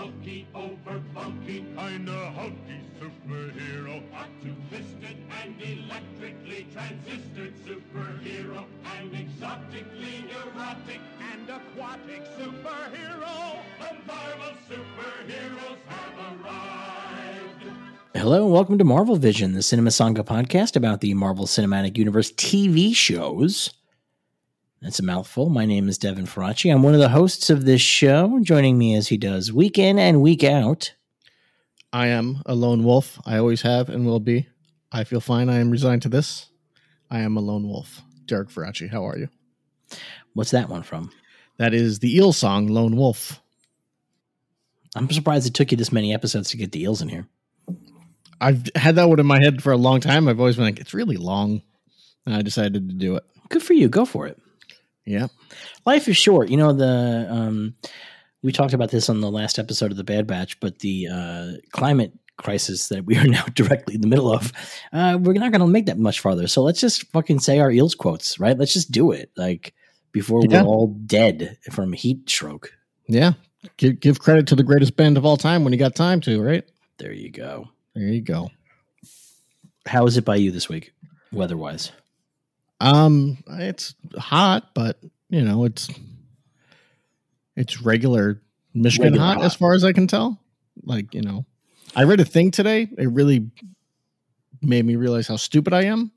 over kinda superhero. And electrically transistored superhero. An exotically neurotic and aquatic superhero. The Marvel superheroes have arrived. Hello and welcome to Marvel Vision, the Cinema Sangha podcast about the Marvel Cinematic Universe TV shows. That's a mouthful. My name is Devin Faraci. I'm one of the hosts of this show. Joining me as he does week in and week out. I am a lone wolf. I always have and will be. I feel fine. I am resigned to this. I am a lone wolf. Derek Faraci, how are you? What's that one from? That is the eel song, Lone Wolf. I'm surprised it took you this many episodes to get the eels in here. I've had that one in my head for a long time. I've always been like, it's really long. And I decided to do it. Good for you. Go for it. Yeah. Life is short. You know, the um, we talked about this on the last episode of the Bad Batch, but the uh, climate crisis that we are now directly in the middle of, uh, we're not going to make that much farther. So let's just fucking say our eels quotes, right? Let's just do it, like before Yeah. we're all dead from heat stroke. Yeah. Give, give credit to the greatest band of all time when you got time to, right? There you go. There you go. How is it by you this week, weather-wise? Um, it's hot, but you know, it's it's regular Michigan Regular hot, hot. as far as I can tell. Like, you know, I read a thing today. It really made me realize how stupid I am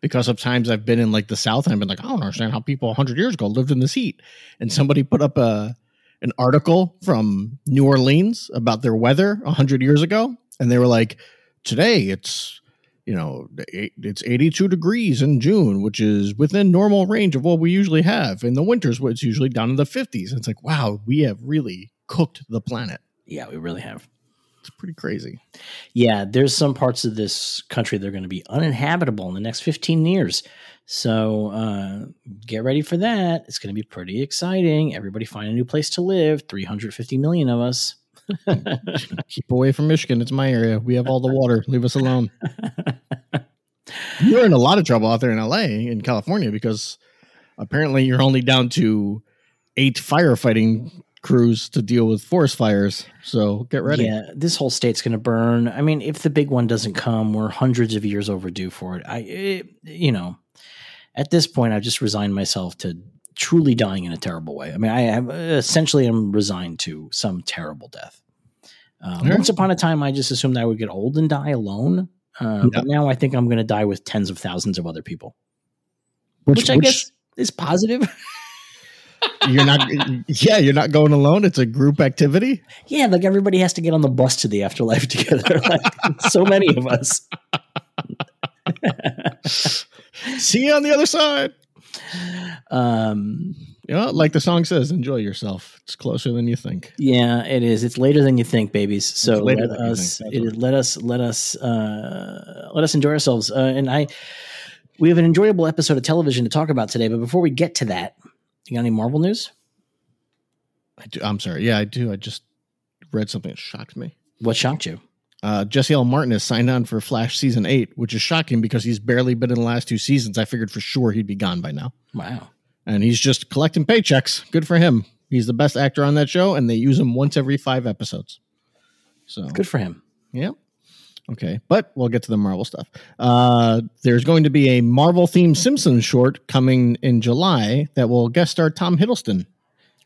because of times I've been in like the South and I've been like, I don't understand how people 100 years ago lived in this heat. And somebody put up a an article from New Orleans about their weather 100 years ago, and they were like, today it's you know it's 82 degrees in June, which is within normal range of what we usually have. In the winters, it's usually down in the 50s. And it's like, wow, we have really cooked the planet. Yeah, we really have. It's pretty crazy. Yeah, there's some parts of this country that are going to be uninhabitable in the next 15 years. So uh, get ready for that. It's going to be pretty exciting. Everybody find a new place to live. 350 million of us. Keep away from Michigan. It's my area. We have all the water. Leave us alone. You're in a lot of trouble out there in LA, in California, because apparently you're only down to eight firefighting crews to deal with forest fires. So get ready. Yeah, this whole state's going to burn. I mean, if the big one doesn't come, we're hundreds of years overdue for it. I, it, you know, at this point, I've just resigned myself to truly dying in a terrible way. I mean, I am essentially am resigned to some terrible death. Um, Yeah. Once upon a time, I just assumed I would get old and die alone. Uh, But now I think I'm going to die with tens of thousands of other people, which, I guess is positive. you're not. Yeah, you're not going alone. It's a group activity. yeah, like everybody has to get on the bus to the afterlife together. like, so many of us. See you on the other side. Um, You know, like the song says, enjoy yourself. It's closer than you think. Yeah, it is. It's later than you think, babies. So let us it, that's let us let us uh, let us enjoy ourselves. Uh, and I we have an enjoyable episode of television to talk about today. But before we get to that, you got any Marvel news? I do, I'm sorry. Yeah, I do. I just read something that shocked me. What shocked you? Uh, Jesse L. Martin has signed on for Flash season eight, which is shocking because he's barely been in the last two seasons. I figured for sure he'd be gone by now. Wow. And he's just collecting paychecks. Good for him. He's the best actor on that show, and they use him once every five episodes. So Good for him. Yeah. Okay. But we'll get to the Marvel stuff. Uh, there's going to be a Marvel themed Simpsons short coming in July that will guest star Tom Hiddleston.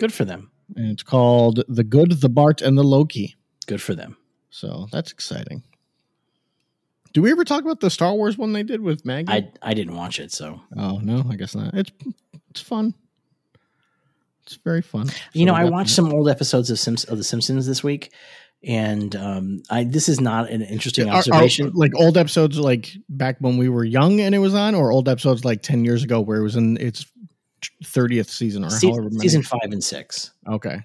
Good for them. And it's called The Good, the Bart, and the Loki. Good for them. So that's exciting. Do we ever talk about the Star Wars one they did with Maggie? I I didn't watch it, so oh no, I guess not. It's it's fun. It's very fun. you know So we I watched some old episodes of Simps of The Simpsons this week, and um, I this is not an interesting Are- are, observation. like old episodes like back when we were young and it was on, or old episodes like ten years ago where it was in its thirtieth season or Se- however many. season five and six. Okay.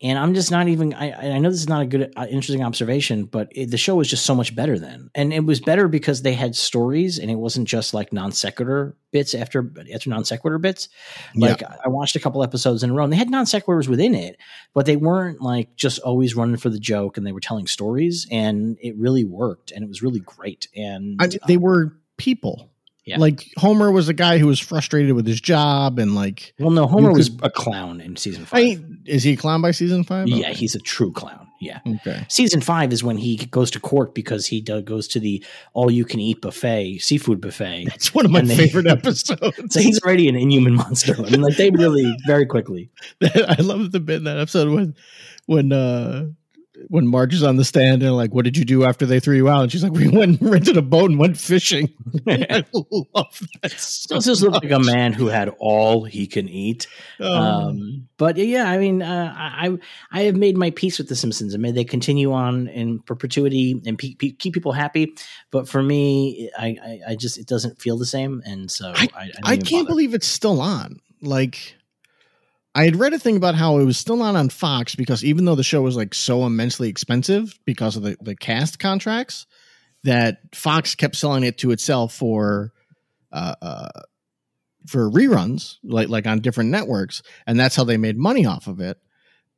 And I'm just not even. I, I know this is not a good, uh, interesting observation, but it, the show was just so much better then, and it was better because they had stories, and it wasn't just like non sequitur bits after after non sequitur bits. Like I watched a couple episodes in a row, and they had non sequiturs within it, but they weren't like just always running for the joke, and they were telling stories, and it really worked, and it was really great. And I they were people. Yeah. Like Homer was a guy who was frustrated with his job and like well, no, Homer you was a clown in season five. I is he a clown by season five? yeah, Okay. he's a true clown. Yeah. Okay. Season five is when he goes to court because he do- goes to the all you can eat buffet, seafood buffet. That's one of my they- favorite episodes. So he's already an inhuman monster. I mean, like they really very quickly. I love the bit in that episode when when uh when Marge is on the stand and like, what did you do after they threw you out? And she's like, we went and rented a boat and went fishing. I love that. So this look like a man who had all he can eat? Um, Um, but yeah, I mean, uh, I I have made my peace with the Simpsons, and may they continue on in perpetuity and pe- pe- keep people happy. But for me, I, I, I just it doesn't feel the same, and so I I, I can't believe it's still on. Like, I had read a thing about how it was still not on Fox because even though the show was like so immensely expensive because of the, the cast contracts, that Fox kept selling it to itself for uh, uh, for reruns, like like on different networks, and that's how they made money off of it.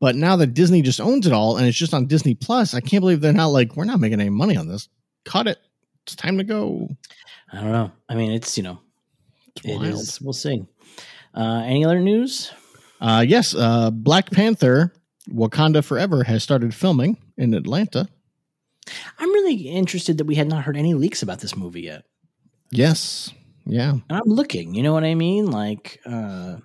But now that Disney just owns it all and it's just on Disney Plus, I can't believe they're not like we're not making any money on this. Cut it. It's time to go. I don't know. I mean, it's you know, It's it wild. is. We'll see. Uh, any other news? Uh, yes, uh, Black Panther Wakanda Forever has started filming in Atlanta. I'm really interested that we had not heard any leaks about this movie yet. Yes. Yeah. and I'm looking, you know what I mean? Like, uh,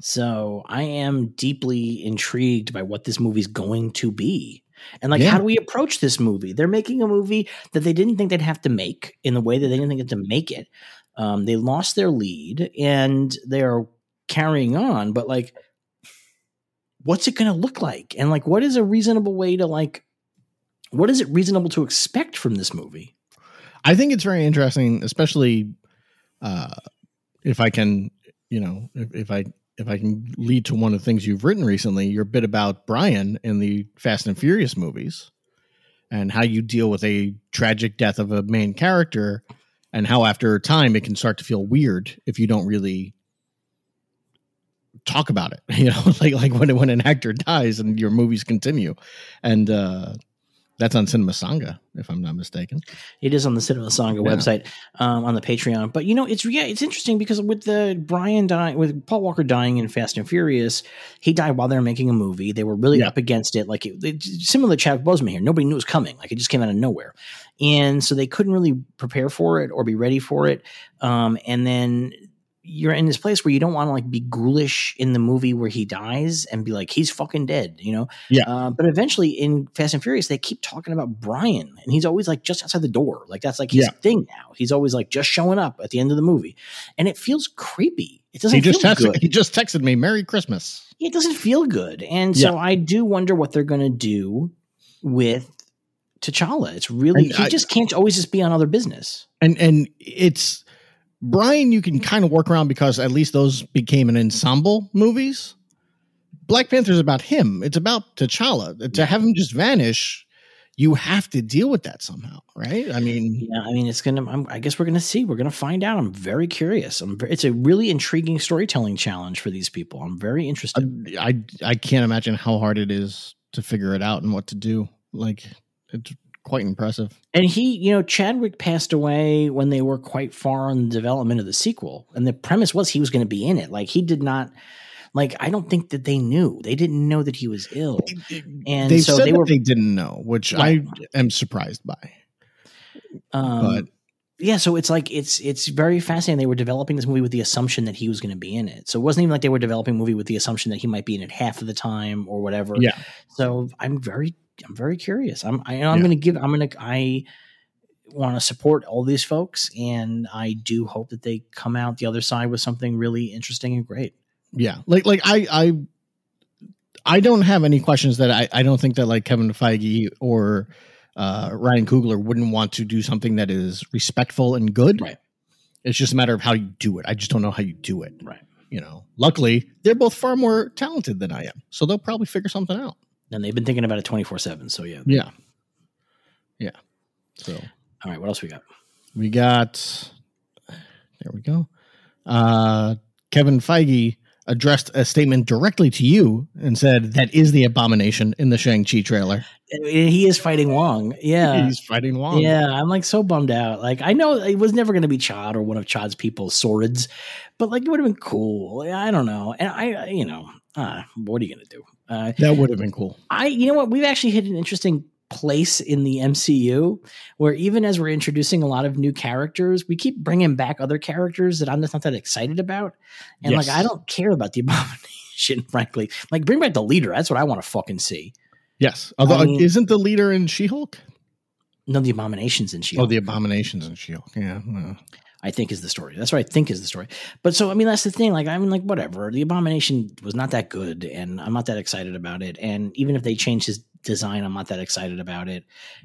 so I am deeply intrigued by what this movie's going to be. And like, Yeah. how do we approach this movie? They're making a movie that they didn't think they'd have to make in the way that they didn't think they had to make it. Um, they lost their lead and they're carrying on, but like, what's it going to look like? And like, what is a reasonable way to like, what is it reasonable to expect from this movie? I think it's very interesting, especially uh, if I can, you know, if, if I if I can lead to one of the things you've written recently, your bit about Brian in the Fast and Furious movies, and how you deal with a tragic death of a main character, and how after time it can start to feel weird if you don't really talk about it. You know, like like when when an actor dies and your movies continue, and uh, that's on Cinema Sangha, if I'm not mistaken. It is on the Cinema Sangha Yeah. website, um, on the Patreon. But you know, it's yeah, it's interesting because with the Brian dying, with Paul Walker dying in Fast and Furious, he died while they were making a movie. They were really Yeah. up against it, like it, it- similar to chad Boseman here. Nobody knew it was coming; like it just came out of nowhere, and so they couldn't really prepare for it or be ready for it. Um, and then you're in this place where you don't want to like be ghoulish in the movie where he dies and be like he's fucking dead, you know. Yeah. Uh, but eventually in Fast and Furious, they keep talking about Brian, and he's always like just outside the door. Like that's like his Yeah. thing now. He's always like just showing up at the end of the movie, and it feels creepy. It doesn't He just feel texted, good. he just texted me Merry Christmas. It doesn't feel good, and so I do wonder what they're going to do with T'Challa. It's really And he I- just can't always just be on other business. And and it's Brian you can kind of work around because at least those became an ensemble movies. Black Panther's about him. It's about T'Challa. To have him just vanish, you have to deal with that somehow, right? I mean, Yeah, I mean, it's gonna. I'm, I guess we're gonna see. We're gonna find out. I'm very curious. I'm. Very, it's a really intriguing storytelling challenge for these people. I'm very interested. I, I I can't imagine how hard it is to figure it out and what to do. Like it's quite impressive. And he, you know, Chadwick passed away when they were quite far on the development of the sequel. And the premise was he was going to be in it. Like he did not, like, I don't think that they knew. They didn't know that he was ill. And they so said they were, they didn't know, which Right. I am surprised by. um, but yeah, so it's like, it's, it's very fascinating. They were developing this movie with the assumption that he was going to be in it. So it wasn't even like they were developing a movie with the assumption that he might be in it half of the time or whatever. yeah, So I'm very, I'm very curious. I'm, I, I'm Yeah. going to give, I'm going to, I want to support all these folks, and I do hope that they come out the other side with something really interesting and great. yeah. Like like I I I don't have any questions that I I don't think that like Kevin Feige or uh, Ryan Coogler wouldn't want to do something that is respectful and good. Right. It's just a matter of how you do it. I just don't know how you do it. Right. You know. Luckily, they're both far more talented than I am, so they'll probably figure something out. And they've been thinking about it 24 seven. So yeah. Yeah. Yeah. So All right. What else we got? we got there we go. Uh Kevin Feige addressed a statement directly to you and said that is the abomination in the Shang-Chi trailer. He is fighting Wong. Yeah. He's fighting Wong. Yeah, I'm like so bummed out. Like I know it was never going to be Chad or one of Chad's people's swords, but like it would have been cool. I don't know. And I, you know, Uh, what are you gonna do? Uh, That would have been cool. I, you know what? We've actually hit an interesting place in the MCU where even as we're introducing a lot of new characters, we keep bringing back other characters that I'm just not that excited about. And like, I don't care about the abomination, frankly. Like, bring back the leader. That's what I want to fucking see. Yes. Although I mean- isn't the leader in She-Hulk? No, the abominations in Shield. Oh, the abominations in She-Hulk. Yeah. I think is the story. That's what I think is the story. But so I mean that's the thing. Like I mean like whatever. The abomination was not that good, and I'm not that excited about it. And even if they change his design, I'm not that excited about it.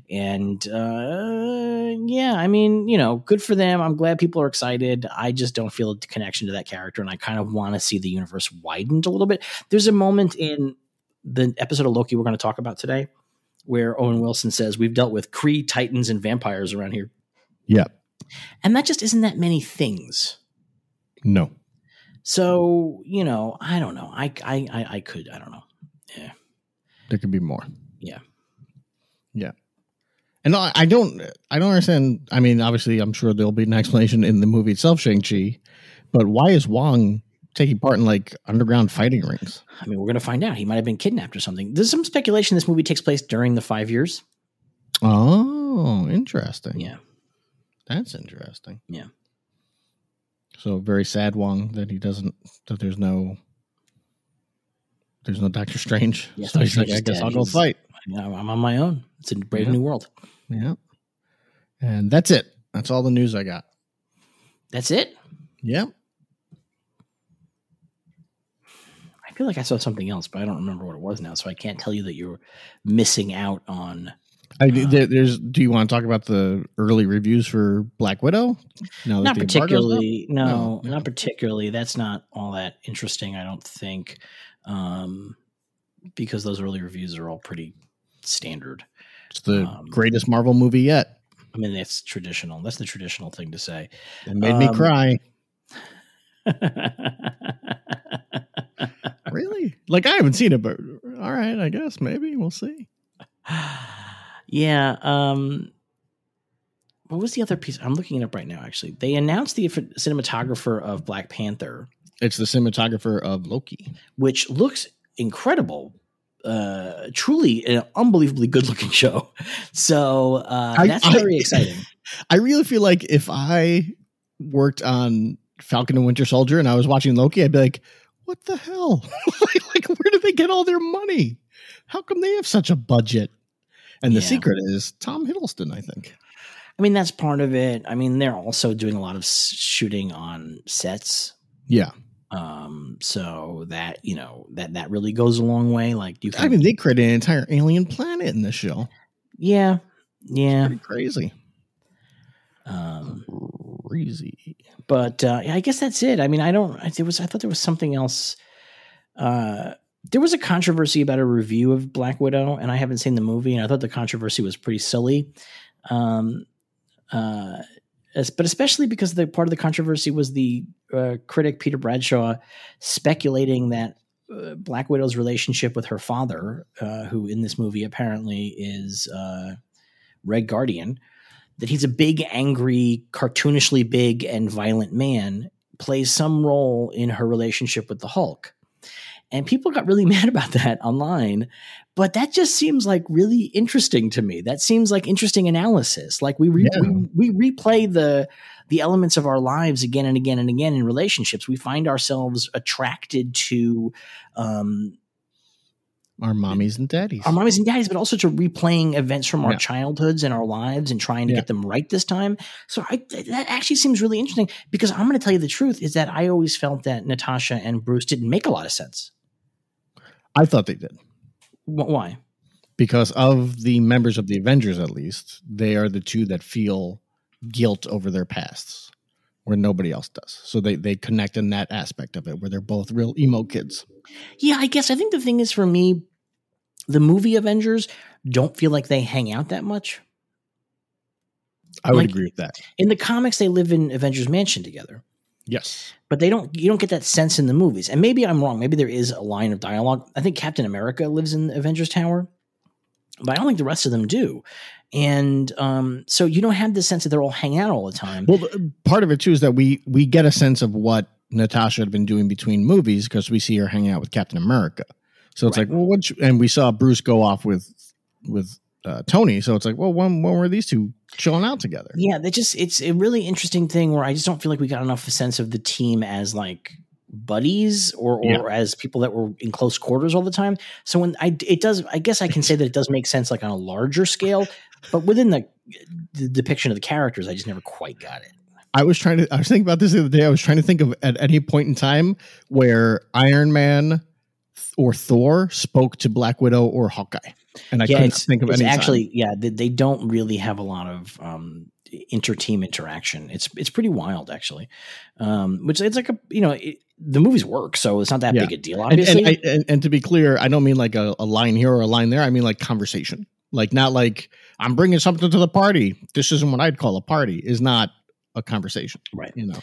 And uh, yeah, I mean you know, good for them. I'm glad people are excited. I just don't feel a connection to that character, and I kind of want to see the universe widened a little bit. There's a moment in the episode of Loki we're going to talk about today where Owen Wilson says we've dealt with Kree, Titans, and vampires around here. Yeah. And that just isn't that many things. No. So, you know, I don't know. I I I, I could, I don't know. Yeah. There could be more. Yeah. Yeah. And I, I don't I don't understand. I mean, obviously I'm sure there'll be an explanation in the movie itself, Shang-Chi, but why is Wong taking part in like underground fighting rings? I mean, we're going to find out. He might have been kidnapped or something. There's some speculation this movie takes place during the 5 years. Oh, interesting. Yeah. That's interesting. Yeah. So very sad Wong that he doesn't that there's no there's no Doctor Strange. Yeah, so he's like, I guess is I'll dead. go He's- fight. I'm on my own. It's a brave Yeah. new world. Yeah. And that's it. That's all the news I got. That's it. Yeah. I feel like I saw something else, but I don't remember what it was now, so I can't tell you that you're missing out on I, there, there's. Do you want to talk about the early reviews for Black Widow? No, not particularly no, No. not particularly that's not all that interesting i don't think um because those early reviews are all pretty standard It's the um, greatest Marvel movie yet. i mean that's traditional that's the traditional thing to say It made me um, cry. Really? Like I haven't seen it, but all right. I guess maybe we'll see. yeah um what was the other piece i'm looking it up right now actually they announced the cinematographer of black panther It's the cinematographer of Loki. which looks incredible uh truly an unbelievably good looking show so uh I- that's I- very exciting I really feel like if I worked on Falcon and Winter Soldier and I was watching Loki, I'd be like, "What the hell? like, like, where do they get all their money? How come they have such a budget?" And the Yeah. secret is Tom Hiddleston, I think. I mean, that's part of it. I mean, they're also doing a lot of shooting on sets. Yeah, Um, so that, you know, that, that really goes a long way. Like you can, I mean, they created an entire alien planet in this show. yeah, yeah. Pretty crazy. Um, Crazy. but, uh, yeah, I guess that's it. I mean, I don't, I, there was, I thought there was something else. Uh, there was a controversy about a review of Black Widow, and I haven't seen the movie, and I thought the controversy was pretty silly. Um, uh, but especially because the part of the controversy was the uh, critic Peter Bradshaw speculating that uh, Black Widow's relationship with her father, uh, who in this movie apparently is uh, Red Guardian, that he's a big, angry, cartoonishly big and violent man, plays some role in her relationship with the Hulk. And people got really mad about that online. But that just seems like really interesting to me. That seems like interesting analysis. Like we re- Yeah. we, we replay the the elements of our lives again and again and again in relationships. We find ourselves attracted to um, Our mommies and daddies. our mommies and daddies, but also to replaying events from our Yeah. childhoods and our lives and trying to Yeah. get them right this time. So I, that actually seems really interesting because I'm going to tell you the truth is that I always felt that Natasha and Bruce didn't make a lot of sense. I thought they did. Why? because of the members of the Avengers, at least, they are the two that feel guilt over their pasts, where nobody else does. So they they connect in that aspect of it, where they're both real emo kids. Yeah, I guess I think the thing is for me, the movie Avengers don't feel like they hang out that much. I would Like- agree with that. In the comics, they live in Avengers Mansion together. Yes, but they don't you don't get that sense in the movies and maybe i'm wrong maybe there is a line of dialogue i think captain america lives in avengers tower but i don't think the rest of them do and um, so you don't have the sense that they're all hanging out all the time well, part of it too is that we we get a sense of what Natasha had been doing between movies because we see her hanging out with Captain America. So it's Right. like, well, what? And we saw Bruce go off with with uh, Tony. So it's like, well, when when were these two chilling out together? Yeah, they just it's a really interesting thing where I just don't feel like we got enough sense of the team as like buddies or or as people that were in close quarters all the time. So when I it does I guess I can say that it does make sense like on a larger scale, but within the, the depiction of the characters, I just never quite got it. I was trying to. I was thinking about this the other day. I was trying to think of at any point in time where Iron Man or Thor spoke to Black Widow or Hawkeye, and I yeah, couldn't think of any. actually yeah they, they don't really have a lot of um inter-team interaction. It's it's pretty wild actually, um, which it's like a you know it, the movies work, so it's not that Yeah. big a deal. And, Obviously, and, I, and, and to be clear, I don't mean like a, a line here or a line there. I mean like conversation. Like not like I'm bringing something to the party. This isn't what I'd call a party. Is not a conversation. right. You know.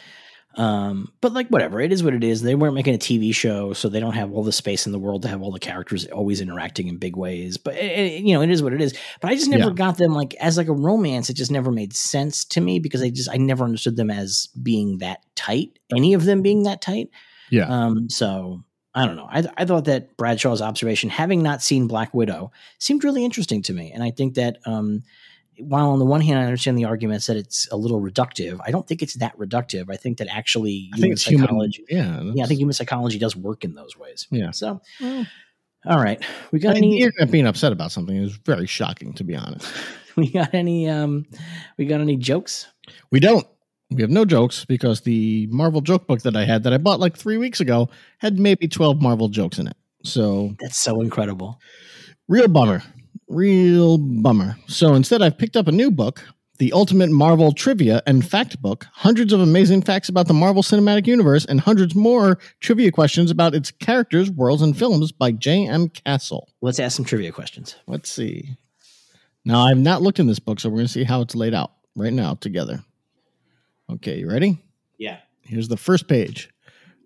Um, but like whatever, it is what it is. They weren't making a TV show, so they don't have all the space in the world to have all the characters always interacting in big ways. But it, it- you know, it is what it is. But I just never Yeah. got them like as like a romance. It just never made sense to me because I just I never understood them as being that tight. Any of them being that tight. Yeah. Um. So I don't know. I I thought that Bradshaw's observation, having not seen Black Widow, seemed really interesting to me, and I think that um. While on the one hand, I understand the arguments that it's a little reductive. I don't think it's that reductive. I think that actually I human think it's human. psychology Yeah. yeah, I think human psychology does work in those ways. Yeah. So, well, all right, we got and the any? internet being upset about something is very shocking, to be honest. We got any? Um, we got any jokes? We don't. We have no jokes because the Marvel joke book that I had that I bought like three weeks ago had maybe 12 Marvel jokes in it. So, That's so incredible. real bummer. Real bummer. So, instead, I've picked up a new book, The Ultimate Marvel Trivia and Fact Book hundreds of amazing facts about the Marvel Cinematic Universe and hundreds more trivia questions about its characters, worlds, and films by J.M. Castle. Let's ask some trivia questions. Let's see. Now, I've not looked in this book, so we're going to see how it's laid out right now together. Okay, you ready? Yeah. Here's the first page.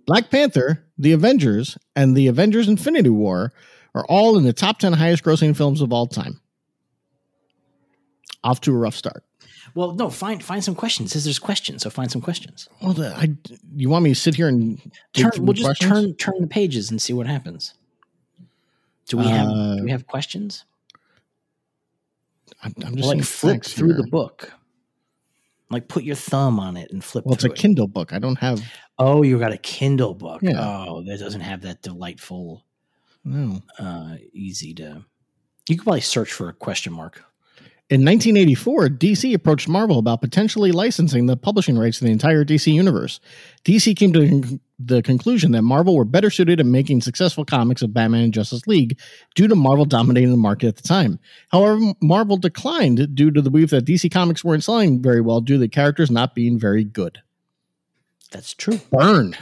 Black Panther, The Avengers, and The Avengers Infinity War are all in the top 10 highest grossing films of all time. Off to a rough start. Well, no, find find some questions. Says there's questions, so find some questions. Well, the, I, you want me to sit here and Turn, we'll the just questions? turn turn the pages and see what happens. Do we have Uh, do we have questions? I'm, I'm just like flip through here. the book. Like put your thumb on it and flip. Well, it's a it. Kindle book. I don't have. Oh, you got a Kindle book. Yeah. Oh, that doesn't have that delightful, No. uh, easy to. You could probably search for a question mark. In 1984, DC approached Marvel about potentially licensing the publishing rights to the entire DC universe. DC came to the conclusion that Marvel were better suited at making successful comics of Batman and Justice League due to Marvel dominating the market at the time. However, Marvel declined due to the belief that DC comics weren't selling very well due to the characters not being very good. That's true. Burn.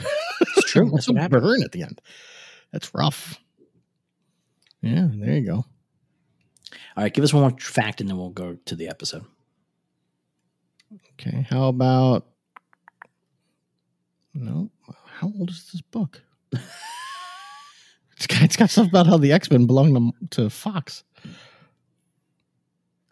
It's true. That's That's a what happened. burn at the end. That's rough. Yeah, there you go. All right, give us one more fact, and then we'll go to the episode. Okay, how about no? How old is this book? it's, got, it's got stuff about how the X Men belong to, to Fox.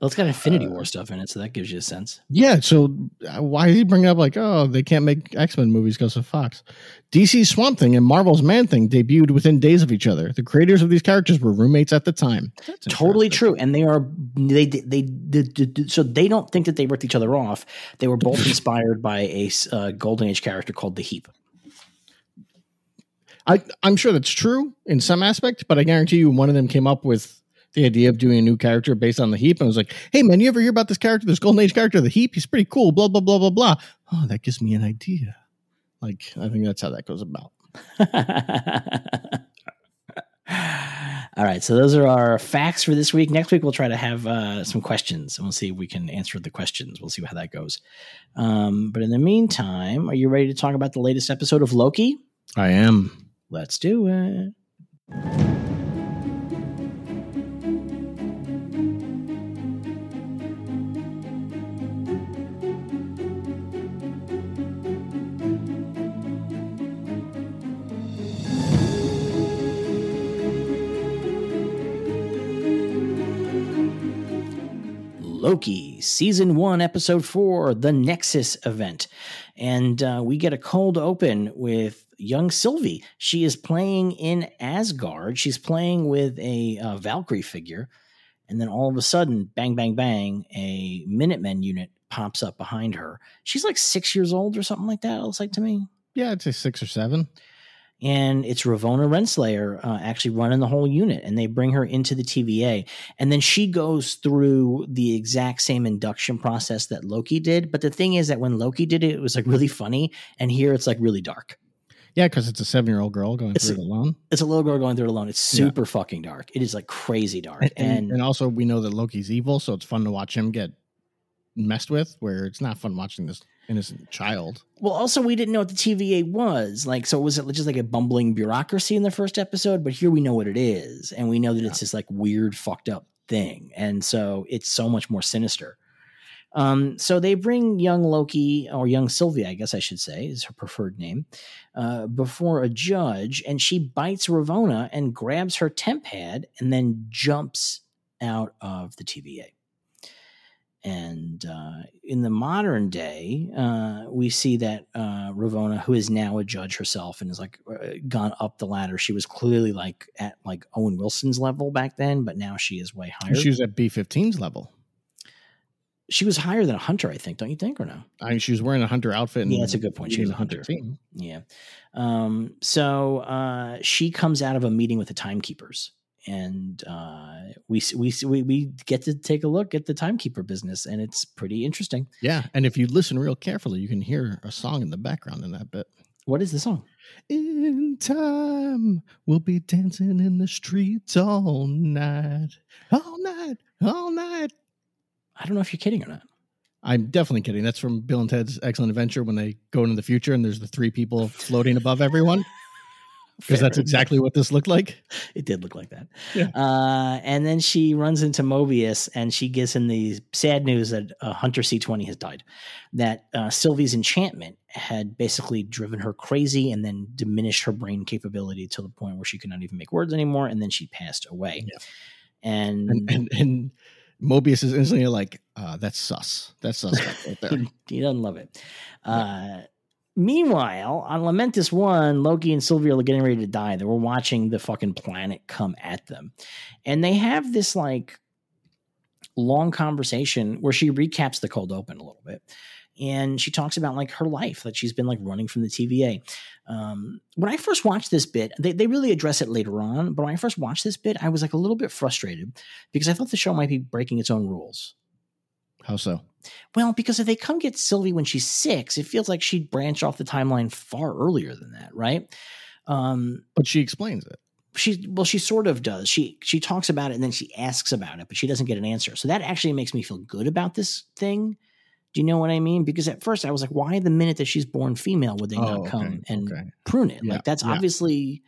Well, it's got Infinity Uh, War stuff in it, so that gives you a sense. Yeah, so uh, why is he bringing up like, oh, they can't make X Men movies because of Fox? DC's Swamp Thing and Marvel's Man Thing debuted within days of each other. The creators of these characters were roommates at the time. That's Totally true, and they are they they, they, they so they don't think that they ripped each other off. They were both inspired by a uh, Golden Age character called the Heap. I, I'm sure that's true in some aspect, but I guarantee you one of them came up with the idea of doing a new character based on the heap and was like, hey man, you ever hear about this character, this golden age character, the heap? He's pretty cool, blah, blah, blah, blah, blah. Oh, that gives me an idea. Like, I think that's how that goes about. All right, so those are our facts for this week. Next week we'll try to have uh, some questions, and we'll see if we can answer the questions. We'll see how that goes. Um, but in the meantime, are you ready to talk about the latest episode of Loki? I am. Let's do it. Loki, Season 1, Episode 4, The Nexus Event. And uh, we get a cold open with young Sylvie. She is playing in Asgard. She's playing with a uh, Valkyrie figure. And then all of a sudden, bang, bang, bang, a Minutemen unit pops up behind her. She's like six years old or something like that, it looks like to me. Yeah, I'd say six or seven. And it's Ravonna Renslayer uh, actually running the whole unit, and they bring her into the TVA. And then she goes through the exact same induction process that Loki did. But the thing is that when Loki did it, it was like really funny, and here it's like really dark. Yeah, because it's a seven year old girl going It's through a- it alone. It's a little girl going through it alone. It's Yeah. super fucking dark. It is like crazy dark. And, And, and also, we know that Loki's evil, so it's fun to watch him get messed with. Where it's not fun watching this innocent child. well, also we didn't know what the TVA was. Like, so was it just like a bumbling bureaucracy in the first episode? But here we know what it is, and we know that Yeah. it's this like weird, fucked up thing, and so it's so much more sinister. Um, so they bring young Loki or young Sylvia, I guess I should say, is her preferred name, uh, before a judge, and she bites Ravonna and grabs her TemPad and then jumps out of the TVA. And uh, in the modern day, uh, we see that uh, Ravonna, who is now a judge herself and has like uh, gone up the ladder, she was clearly like at like Owen Wilson's level back then, but now she is way higher. She was at B 15's level. she was higher than a hunter, I think, don't you think, or no? I mean, she was wearing a hunter outfit. And Yeah, that's a good point. She was a hunter. team. Yeah. Um, so uh, she comes out of a meeting with the timekeepers, and uh, we we we we get to take a look at the timekeeper business, and it's pretty interesting. Yeah, and if you listen real carefully, you can hear a song in the background in that bit. What is the song? In time, we'll be dancing in the streets all night, all night, all night. I don't know if you're kidding or not. I'm definitely kidding. That's from Bill and Ted's Excellent Adventure when they go into the future and there's the three people floating above everyone. Because that's exactly what this looked like. It did look like that. Yeah. Uh, and then she runs into Mobius and she gives him the sad news that uh, Hunter C20 has died. That uh, Sylvie's enchantment had basically driven her crazy and then diminished her brain capability to the point where she could not even make words anymore. And then she passed away. Yeah. And, And and, and Mobius is instantly like, uh, that's sus. That's sus. right there. he, he doesn't love it. Uh, meanwhile, on Lamentis 1, Loki and Sylvia are getting ready to die. They were watching the fucking planet come at them. And they have this like long conversation where she recaps the cold open a little bit. And she talks about like her life that she's been like running from the TVA. Um, when I first watched this bit, they, they really address it later on. But when I first watched this bit, I was like a little bit frustrated because I thought the show might be breaking its own rules. How so? Well, because if they come get Sylvie when she's six, it feels like she'd branch off the timeline far earlier than that, right? Um, But she explains it. she well, she sort of does. She she talks about it and then she asks about it, but she doesn't get an answer. So that actually makes me feel good about this thing. Do you know what I mean? Because at first I was like, why the minute that she's born female would they Oh, not okay, come and okay. prune it? Yeah, like that's yeah. obviously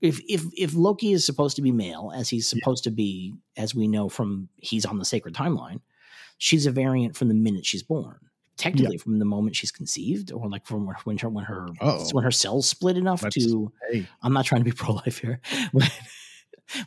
if if if Loki is supposed to be male, as he's supposed to be, as we know from he's on the sacred timeline, she's a variant from the minute she's born. Technically, from the moment she's conceived, or like from when her when her Uh-oh. when her cells split enough That's- to. Hey, I'm not trying to be pro life here. When,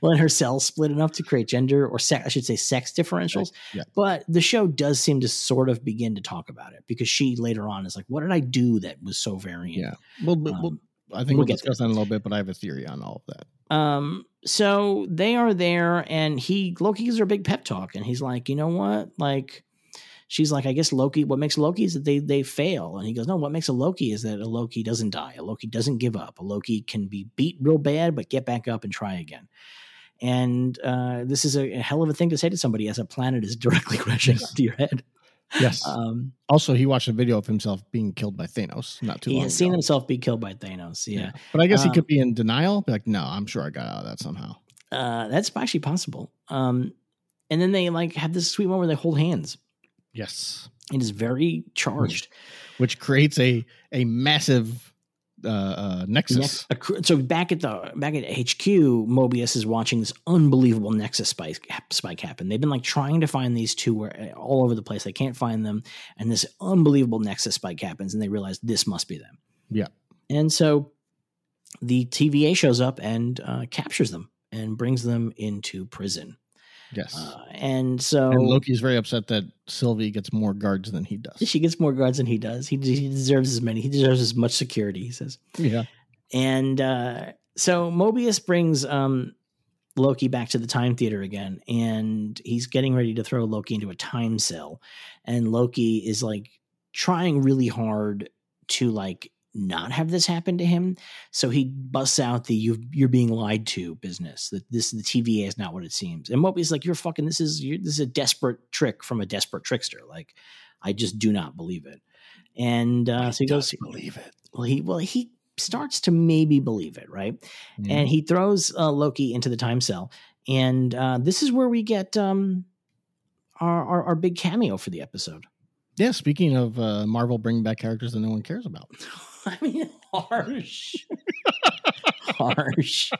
when her cells split enough to create gender or sex, I should say sex differentials. yeah. But the show does seem to sort of begin to talk about it because she later on is like, "What did I do that was so variant?" yeah. Well, we'll, Um, I think we'll we'll, discuss that in a little bit, but I have a theory on all of that. Um, so they are there, and he Loki gives her a big pep talk, and he's like, you know what? Like, she's like, I guess Loki. What makes Loki is that they they fail, and he goes, no. What makes a Loki is that a Loki doesn't die. A Loki doesn't give up. A Loki can be beat real bad, but get back up and try again. And uh, this is a, a hell of a thing to say to somebody as a planet is directly crashing onto your head. Yes. Um, also, he watched a video of himself being killed by Thanos not too he long He has seen himself be killed by Thanos. Yeah. But I guess he Um, could be in denial. Be like, no, I'm sure I got out of that somehow. Uh, that's actually possible. Um, and then they like have this sweet moment where they hold hands. Yes. And It is very charged. Which creates a a massive uh, uh, nexus. Nex- a cr- so back at the back at HQ, Mobius is watching this unbelievable Nexus spike spike happen. They've been like trying to find these two where all over the place. They can't find them, and this unbelievable Nexus spike happens, and they realize this must be them. Yeah. and so the TVA shows up and uh, captures them and brings them into prison. Yes. Uh, and so and Loki's very upset that Sylvie gets more guards than he does. she gets more guards than he does. He, he deserves as many. He deserves as much security. He says. Yeah. And uh, so Mobius brings um, Loki back to the time theater again, and he's getting ready to throw Loki into a time cell. And Loki is like trying really hard to like not have this happen to him. So he busts out the you you're being lied to business. That this the TVA is not what it seems. And Mobius like you're fucking this is you're, this is a desperate trick from a desperate trickster. Like I just do not believe it. And uh, so he goes believe it. well he well he starts to maybe believe it right and he throws uh, loki into the time cell and uh, this is where we get um, our, our, our big cameo for the episode yeah. Speaking of uh, Marvel bringing back characters that no one cares about. i mean harsh harsh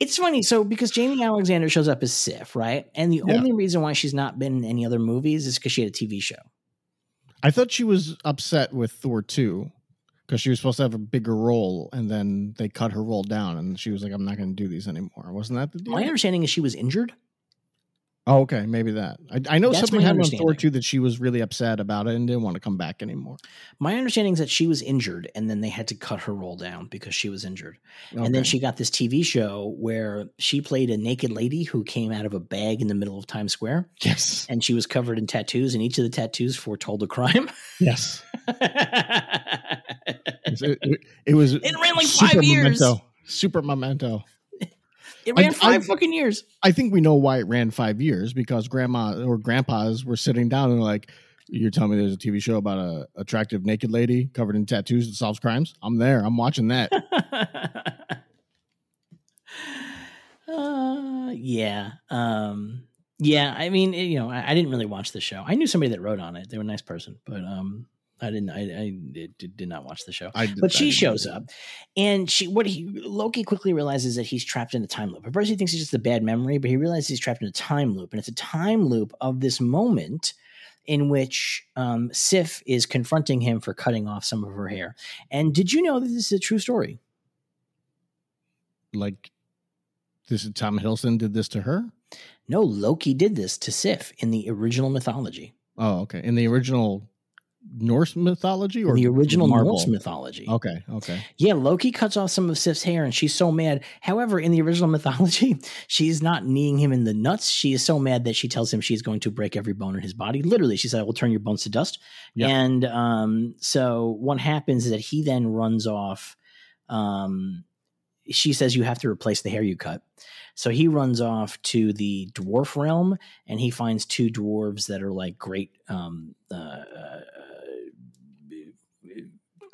it's funny so because jaimie alexander shows up as sif right and the Yeah. only reason why she's not been in any other movies is because she had a tv show I thought she was upset with Thor 2 because she was supposed to have a bigger role and then they cut her role down and she was like, I'm not going to do these anymore. Wasn't that the deal? my understanding is she was injured Oh, okay. Maybe that. I, I know That's something happened on Thor. 2 that she was really upset about it and didn't want to come back anymore. my understanding is that she was injured and then they had to cut her role down because she was injured And then she got this TV show where she played a naked lady who came out of a bag in the middle of Times Square Yes. and she was covered in tattoos and each of the tattoos foretold a crime. Yes. it It, it- it was. ran like super five years. Memento. Super memento. Ran I- five I- fucking years. I think we know why it ran five years because grandma or grandpas were sitting down and like, you're telling me there's a TV show about a attractive naked lady covered in tattoos that solves crimes? I'm there. I'm watching that. uh, yeah. Um, yeah. I mean, it- you know, I, I didn't really watch the show. I knew somebody that wrote on it. They were a nice person, but um, I didn't. I, I did, did, not watch the show. I, But I she shows up, and she what he Loki quickly realizes that he's trapped in a time loop. At first, he thinks it's just a bad memory, but he realizes he's trapped in a time loop, and it's a time loop of this moment in which um, Sif is confronting him for cutting off some of her hair. And did you know that this is a true story? Like, this is Tom Hiddleston did this to her. No, Loki did this to Sif in the original mythology, Oh, okay. In the original Norse mythology or the original Marvel? Norse mythology. Okay, okay. Yeah, Loki cuts off some of Sif's hair and she's so mad. However, in the original mythology, she's not kneeing him in the nuts. She is so mad that she tells him she's going to break every bone in his body. Literally, she said, I will turn your bones to dust. Yeah. And um, so what happens is that he then runs off. Um, she says, You have to replace the hair you cut. So he runs off to the dwarf realm and he finds two dwarves that are like great um, uh, uh,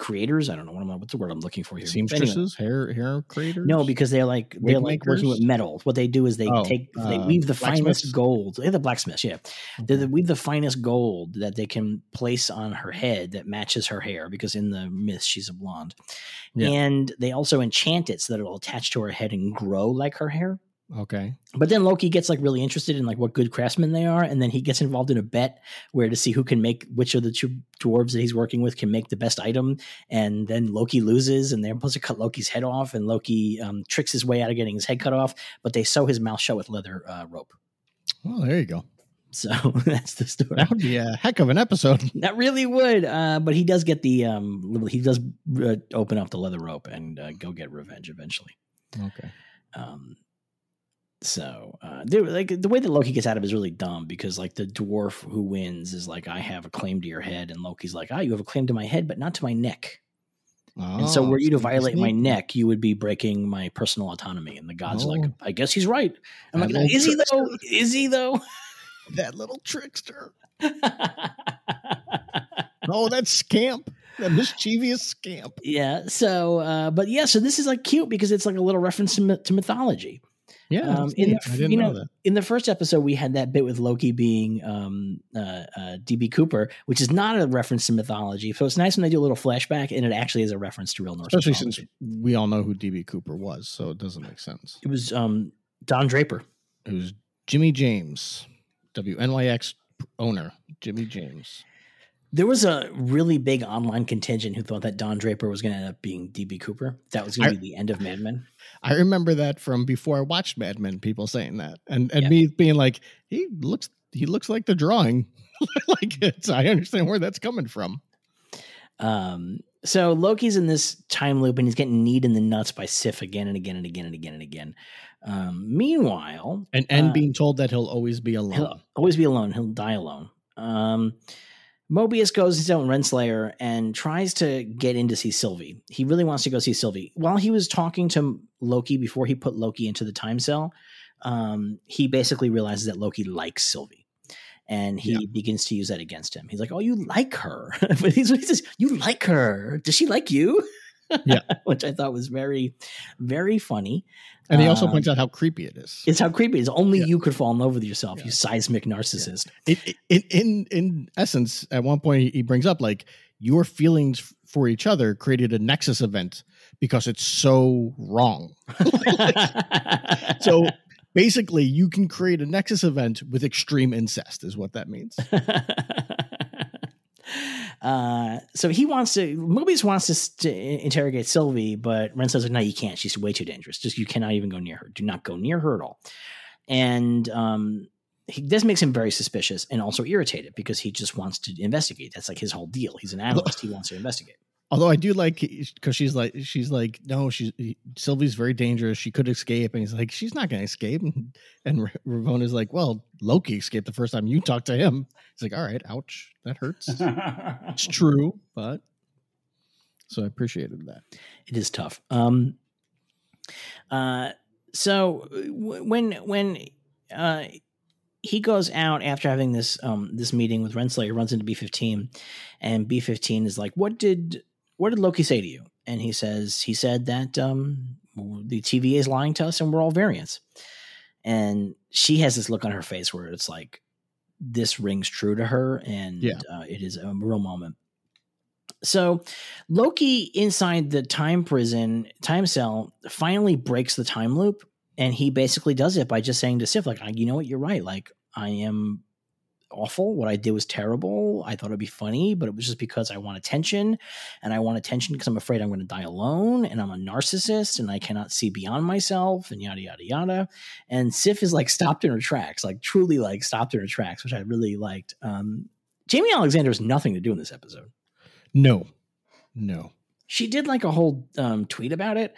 creators. I don't know what I'm, what's the word I'm looking for here. But anyway. Seamstresses, hair hair creators. No, because they're like they're Wig like working with metal. What they do is they Oh, take they uh, weave the finest gold. They're the blacksmiths, yeah. They they weave the finest gold that they can place on her head that matches her hair because in the myth she's a blonde. Yeah. And they also enchant it so that it'll attach to her head and grow like her hair. Okay. But then Loki gets like really interested in like what good craftsmen they are, and then he gets involved in a bet where to see who can make which of the two dwarves that he's working with can make the best item. And then Loki loses, and they're supposed to cut Loki's head off, and Loki um, tricks his way out of getting his head cut off, but they sew his mouth shut with leather uh, rope. Well, there you go. So that's the story. That would be a heck of an episode. That really would, uh, but he does get the um, he does uh, open up the leather rope and uh, go get revenge eventually. Okay. Um, so uh, they, like the way that Loki gets out of it is really dumb because like the dwarf who wins is like I have a claim to your head, and Loki's like ah you have a claim to my head, but not to my neck. and so Oh, were you to violate my neck, you would be breaking my personal autonomy. And the gods are like Oh. I guess he's right. I'm That like is he though? Is he though? that little trickster. Oh, that scamp. That mischievous scamp. yeah. So, uh, but yeah. So this is like cute because it's like a little reference to mythology. Yeah. Um, in the- I didn't you know, know, that. in the first episode, we had that bit with Loki being um, uh, uh, DB Cooper, which is not a reference to mythology. So it's nice when they do a little flashback, and it actually is a reference to real Norse Especially mythology. since we all know who DB Cooper was, so it doesn't make sense. it was um, Don Draper. It was Jimmy James, WNYX owner, Jimmy James. There was a really big online contingent who thought that Don Draper was going to end up being DB Cooper. That was going to be the end of Mad Men. I remember that from before I watched Mad Men. People saying that, and and Yeah. me being like, he looks he looks like the drawing. like it's, I understand where that's coming from. Um, so Loki's in this time loop and he's getting kneed in the nuts by Sif again and again and again and again and again. Um, meanwhile, And and Uh, being told that he'll always be alone. he'll always be alone. He'll die alone. Um, Mobius goes his own Renslayer and tries to get in to see Sylvie. He really wants to go see Sylvie. While he was talking to Loki before he put Loki into the time cell, um, he basically realizes that Loki likes Sylvie. And he Yeah. begins to use that against him. He's like, "Oh, you like her?" but he's, he says, "You like her? Does she like you?" Yeah. which I thought was very, very funny. And he also Um, points out how creepy it is. It's how creepy it is. Only Yeah. you could fall in love with yourself, Yeah. you seismic narcissist. It, it, in in in essence, at one point he brings up like your feelings for each other created a nexus event because it's so wrong. So basically, you can create a nexus event with extreme incest, is what that means. Uh, so he wants to. Mobius wants to, interrogate Sylvie, but Ren says, "No, you can't. She's way too dangerous. Just you cannot even go near her. Do not go near her at all." And um, he, this makes him very suspicious and also irritated because he just wants to investigate. That's like his whole deal. He's an analyst. he wants to investigate. Although I do like because she's like she's like no she's Sylvie's very dangerous. She could escape. And he's like she's not going to escape. And, and Ravonna's like well Loki escaped the first time you talked to him. He's like all right ouch that hurts. It's true but so I appreciated that. It is tough. Um, uh, so w- when when uh, he goes out after having this um this meeting with Renslayer, runs into B fifteen, and B fifteen is like, "What did what did Loki say to you?" And he says he said that um the TVA is lying to us and we're all variants. And she has this look on her face where it's like this rings true to her, and Yeah. uh, it is a real moment. So Loki inside the time prison, time cell, finally breaks the time loop. And he basically does it by just saying to Sif, like, you know what, you're right. Like, I am awful. What I did was terrible. I thought it'd be funny, but it was just because I want attention. And I want attention because I'm afraid I'm going to die alone. And I'm a narcissist and I cannot see beyond myself and yada, yada, yada. And Sif is like stopped in her tracks, like truly like stopped in her tracks, which I really liked. Um, Jaimie Alexander has nothing to do in this episode no no she did like a whole um, tweet about it.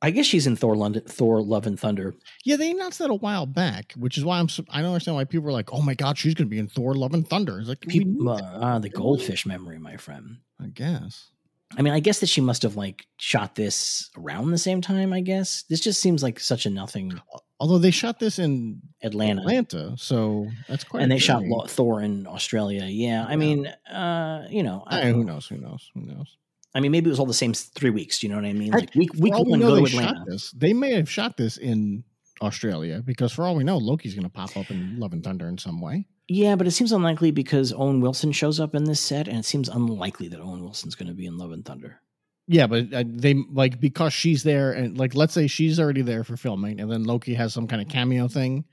I guess she's in Thor London, Thor Love and Thunder. yeah they announced that a while back which is why I'm so, I don't understand why people are like oh my god she's going to be in Thor Love and Thunder it's like People, uh, ah, the goldfish memory, my friend. I guess I mean, I guess that she must have like shot this around the same time. I guess this just seems like such a nothing although they shot this in Atlanta, Atlanta so that's quite and they shot Thor in Australia. Yeah, I Yeah. mean, uh, you know, I, Eh, don't who knows who knows who knows I mean, maybe it was all the same three weeks. You know what I mean? Like week week one, go to they Atlanta. shot this. They may have shot this in Australia because, for all we know, Loki's going to pop up in Love and Thunder in some way. Yeah, but it seems unlikely because Owen Wilson shows up in this set, and it seems unlikely that Owen Wilson's going to be in Love and Thunder. Yeah, but uh, they like because she's there, and like let's say she's already there for filming, and then Loki has some kind of cameo thing,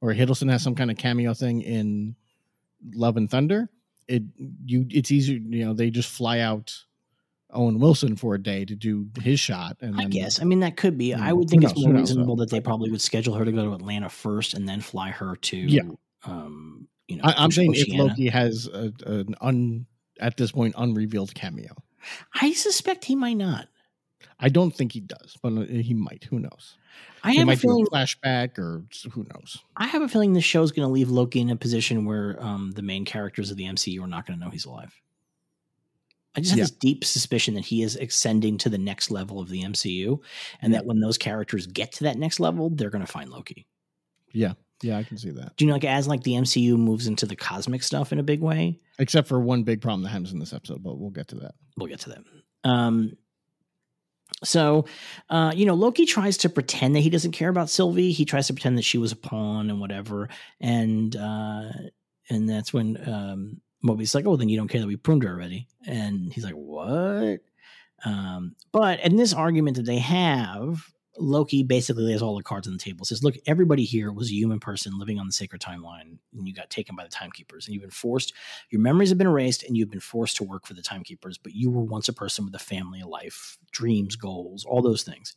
or Hiddleston has some kind of cameo thing in Love and Thunder. It you it's easier, you know. They just fly out Owen Wilson for a day to do his shot, and I guess. I mean, that could be. I Mm, would think who it's more Who knows, reasonable that they probably would schedule her to go to Atlanta first and then fly her to. Yeah. Um, you know, I, I'm saying if Loki has a, an un at this point unrevealed cameo. I suspect he might not. I don't think he does, but uh, he might. Who knows? I he have a feeling. a flashback, or who knows? I have a feeling the is going to leave Loki in a position where um, the main characters of the MCU are not going to know he's alive. I just have Yeah. this deep suspicion that he is ascending to the next level of the MCU, and Yeah. that when those characters get to that next level, they're going to find Loki. Yeah, yeah, I can see that. Do you know, like as like the MCU moves into the cosmic stuff in a big way, Except for one big problem that happens in this episode, but we'll get to that. we'll get to that. Um, so, uh, you know, Loki tries to pretend that he doesn't care about Sylvie. He tries to pretend that she was a pawn and whatever, and uh, and that's when um, Mobius is like, "Oh, then you don't care that we pruned her already?" And he's like, "What?" Um, but in this argument that they have, Loki basically lays all the cards on the table. Says, "Look, everybody here was a human person living on the sacred timeline, and you got taken by the timekeepers, and you've been forced. Your memories have been erased, and you've been forced to work for the timekeepers. But you were once a person with a family, a life, dreams, goals, all those things."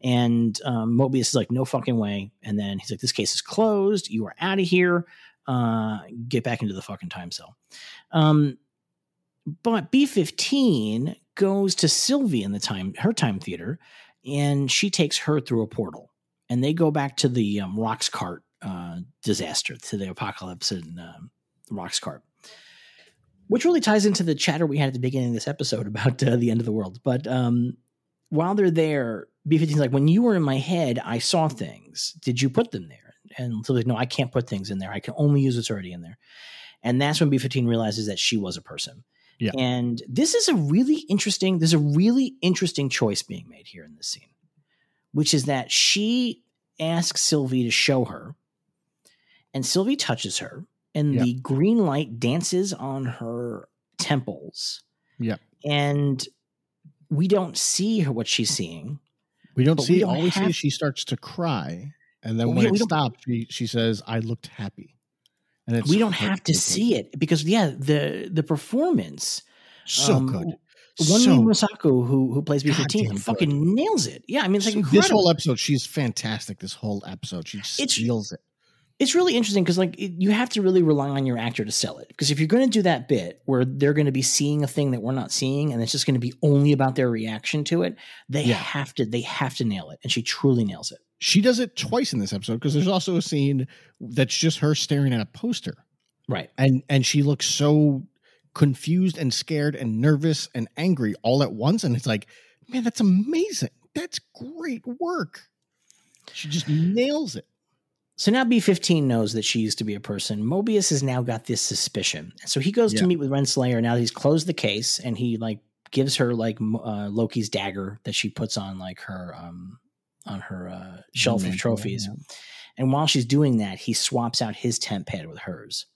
And um, Mobius is like, "No fucking way!" And then he's like, "This case is closed. You are out of here. Uh, get back into the fucking time cell." Um, but B fifteen goes to Sylvie in the time her time theater, and she takes her through a portal, and they go back to the um, Roxxcart uh, disaster, to the apocalypse and um, Roxxcart, which really ties into the chatter we had at the beginning of this episode about uh, the end of the world. But um, while they're there, B 15 is like, when you were in my head, I saw things. Did you put them there? And so like, no, I can't put things in there. I can only use what's already in there. And that's when B 15 realizes that she was a person. Yeah. And this is a really interesting, there's a really interesting choice being made here in this scene, which is that she asks Sylvie to show her, and Sylvie touches her, and Yeah. the green light dances on her temples. Yeah. And we don't see her what she's seeing. We don't see we don't All we see is she starts to cry, and then Well, when we it don't- stops, she, she says, "I looked happy." And it's we don't have to see it because yeah, the the performance So um, good. One so, Mosaku, who who plays B fifteen, fucking good. nails it. Yeah, I mean it's like incredible. this whole episode, she's fantastic. This whole episode, she It's- steals it. it's really interesting because like it, you have to really rely on your actor to sell it because if you're going to do that bit where they're going to be seeing a thing that we're not seeing and it's just going to be only about their reaction to it they Yeah. have to they have to nail it and she truly nails it She does it twice in this episode because there's also a scene that's just her staring at a poster, right and and she looks so confused and scared and nervous and angry all at once, and it's like, man, that's amazing. That's great work. She just nails it. so now b15 knows that she used to be a person mobius has now got this suspicion so he goes Yeah. to meet with renslayer now he's closed the case and he like gives her like uh, loki's dagger that she puts on like her um on her uh, shelf of trophies yeah. And while she's doing that, he swaps out his TemPad with hers.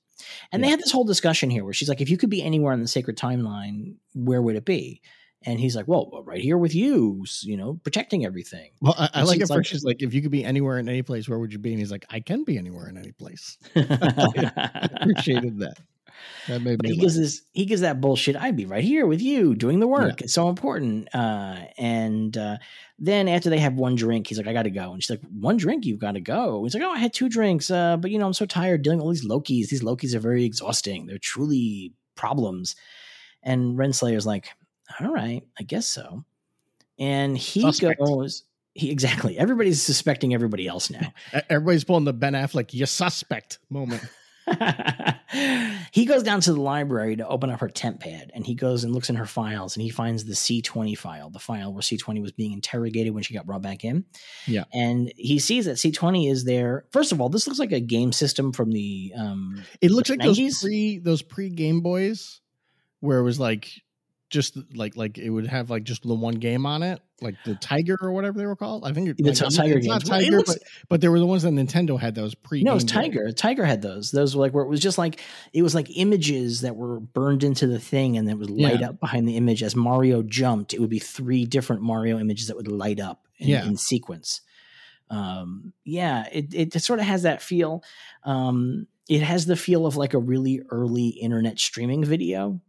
And they Yeah. had this whole discussion here where she's like, if you could be anywhere on the sacred timeline, where would it be? And he's like, well, well, right here with you, you know, protecting everything. Well, I, I like it like- first. She's like, if you could be anywhere in any place, where would you be? And he's like, I can be anywhere in any place. I Appreciated that. That made But he laugh. gives this, he gives that bullshit. I'd be right here with you doing the work. It's so important. Uh, and uh, then after they have one drink, he's like, I got to go. And she's like, one drink, you've got to go. He's like, oh, I had two drinks, uh, but you know, I'm so tired dealing with all these Lokis. These Lokis are very exhausting. They're truly problems. And Renslayer's like, all right, I guess so. And he Suspect. goes, he exactly. Everybody's suspecting everybody else now. Everybody's pulling the Ben Affleck, you suspect moment. he goes down to the library to open up her TemPad and he goes and looks in her files and he finds the C20 file, the file where C20 was being interrogated when she got brought back in. Yeah. And he sees that C20 is there. First of all, this looks like a game system from the um It looks like those pre those pre Game Boys, where it was like just like like it would have like just the one game on it, like the Tiger or whatever they were called. I think it, like, it's Tiger not games. Well, Tiger, looks- but but there were the ones that Nintendo had was pre. No, it's Tiger. Tiger had those. Those were like where it was just like it was like images that were burned into the thing and it would light Yeah. up behind the image as Mario jumped. It would be three different Mario images that would light up in, Yeah. in sequence. Um, yeah, it, it sort of has that feel. Um, it has the feel of like a really early internet streaming video,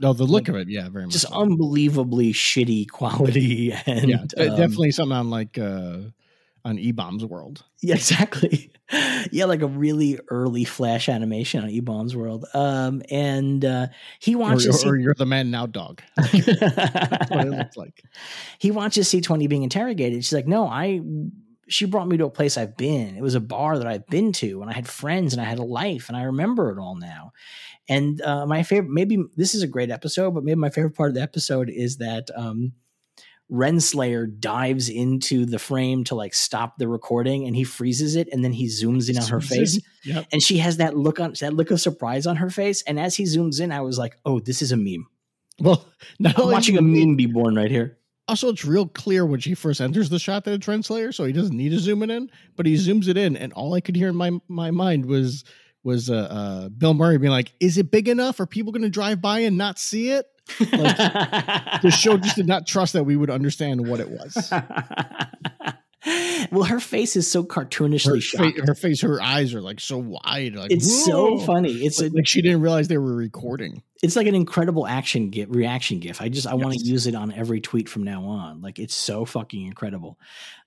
No, the look of it, yeah, very much. just so. unbelievably shitty quality. And yeah, um, definitely something on like uh on E Bombs World. Yeah, exactly. yeah, like a really early flash animation on eBaum's World. Um, and uh, he Or, watches or, you're the man now, dog. That's what it looks like. he watches C20 being interrogated. She's like, "No, I." She brought me to a place I've been. It was a bar that I've been to, and I had friends, and I had a life, and I remember it all now. And uh, my favorite, maybe this is a great episode, but maybe my favorite part of the episode is that um, Renslayer dives into the frame to like stop the recording, and he freezes it, and then he zooms in on her face, Yep. and she has that look on that look of surprise on her face. And as he zooms in, I was like, "Oh, this is a meme. Well, not I'm watching a meme be born right here." Also, it's real clear when she first enters the shot that it's Renslayer, so he doesn't need to zoom it in, but he zooms it in, and all I could hear in my my mind was was uh, uh Bill Murray being like, "Is it big enough? Are people going to drive by and not see it?" The show just did not trust that we would understand what it was. well, her face is so cartoonishly Her, shocked. fa- her face, her eyes are like so wide. Like it's so funny. It's Like, a, like she didn't realize they were recording. it's like an incredible action gif, reaction gif. I just I want to use it on every tweet from now on. Like it's so fucking incredible.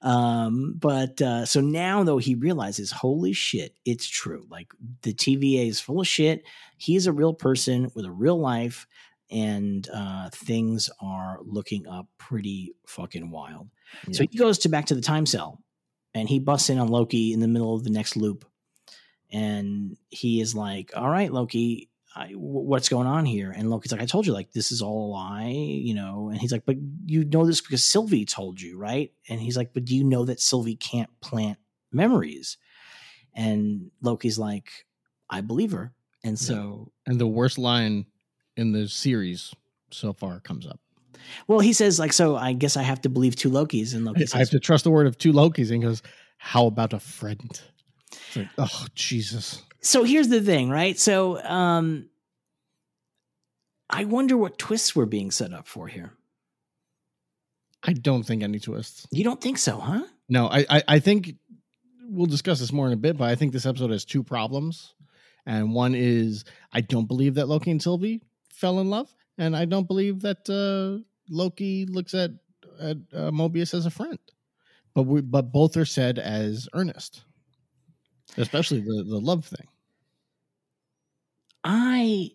Um, but uh, so now though he realizes, holy shit, it's true. Like the TVA is full of shit. He's a real person with a real life, and uh, things are looking up pretty fucking wild. So he goes to back to the time cell, and he busts in on Loki in the middle of the next loop, and he is like, "All right, Loki." I, w- what's going on here? And Loki's like, I told you, like, this is all a lie, you know? And he's like, but you know this because Sylvie told you, right? And he's like, but do you know that Sylvie can't plant memories? And Loki's like, I believe her. And so, And the worst line in the series so far comes up. well, he says, like, so I guess I have to believe two Lokis. And Loki I says, have to trust the word of two Lokis and goes, How about a friend? It's like, oh, Jesus. so here's the thing, right? So, um, I wonder what twists were being set up for here. I don't think any twists. You don't think so, huh? No, I, I, I think we'll discuss this more in a bit, but I think this episode has two problems. And one is I don't believe that Loki and Sylvie fell in love. And I don't believe that uh, Loki looks at, at uh, Mobius as a friend. But we, but both are said as earnest, especially the, the love thing. I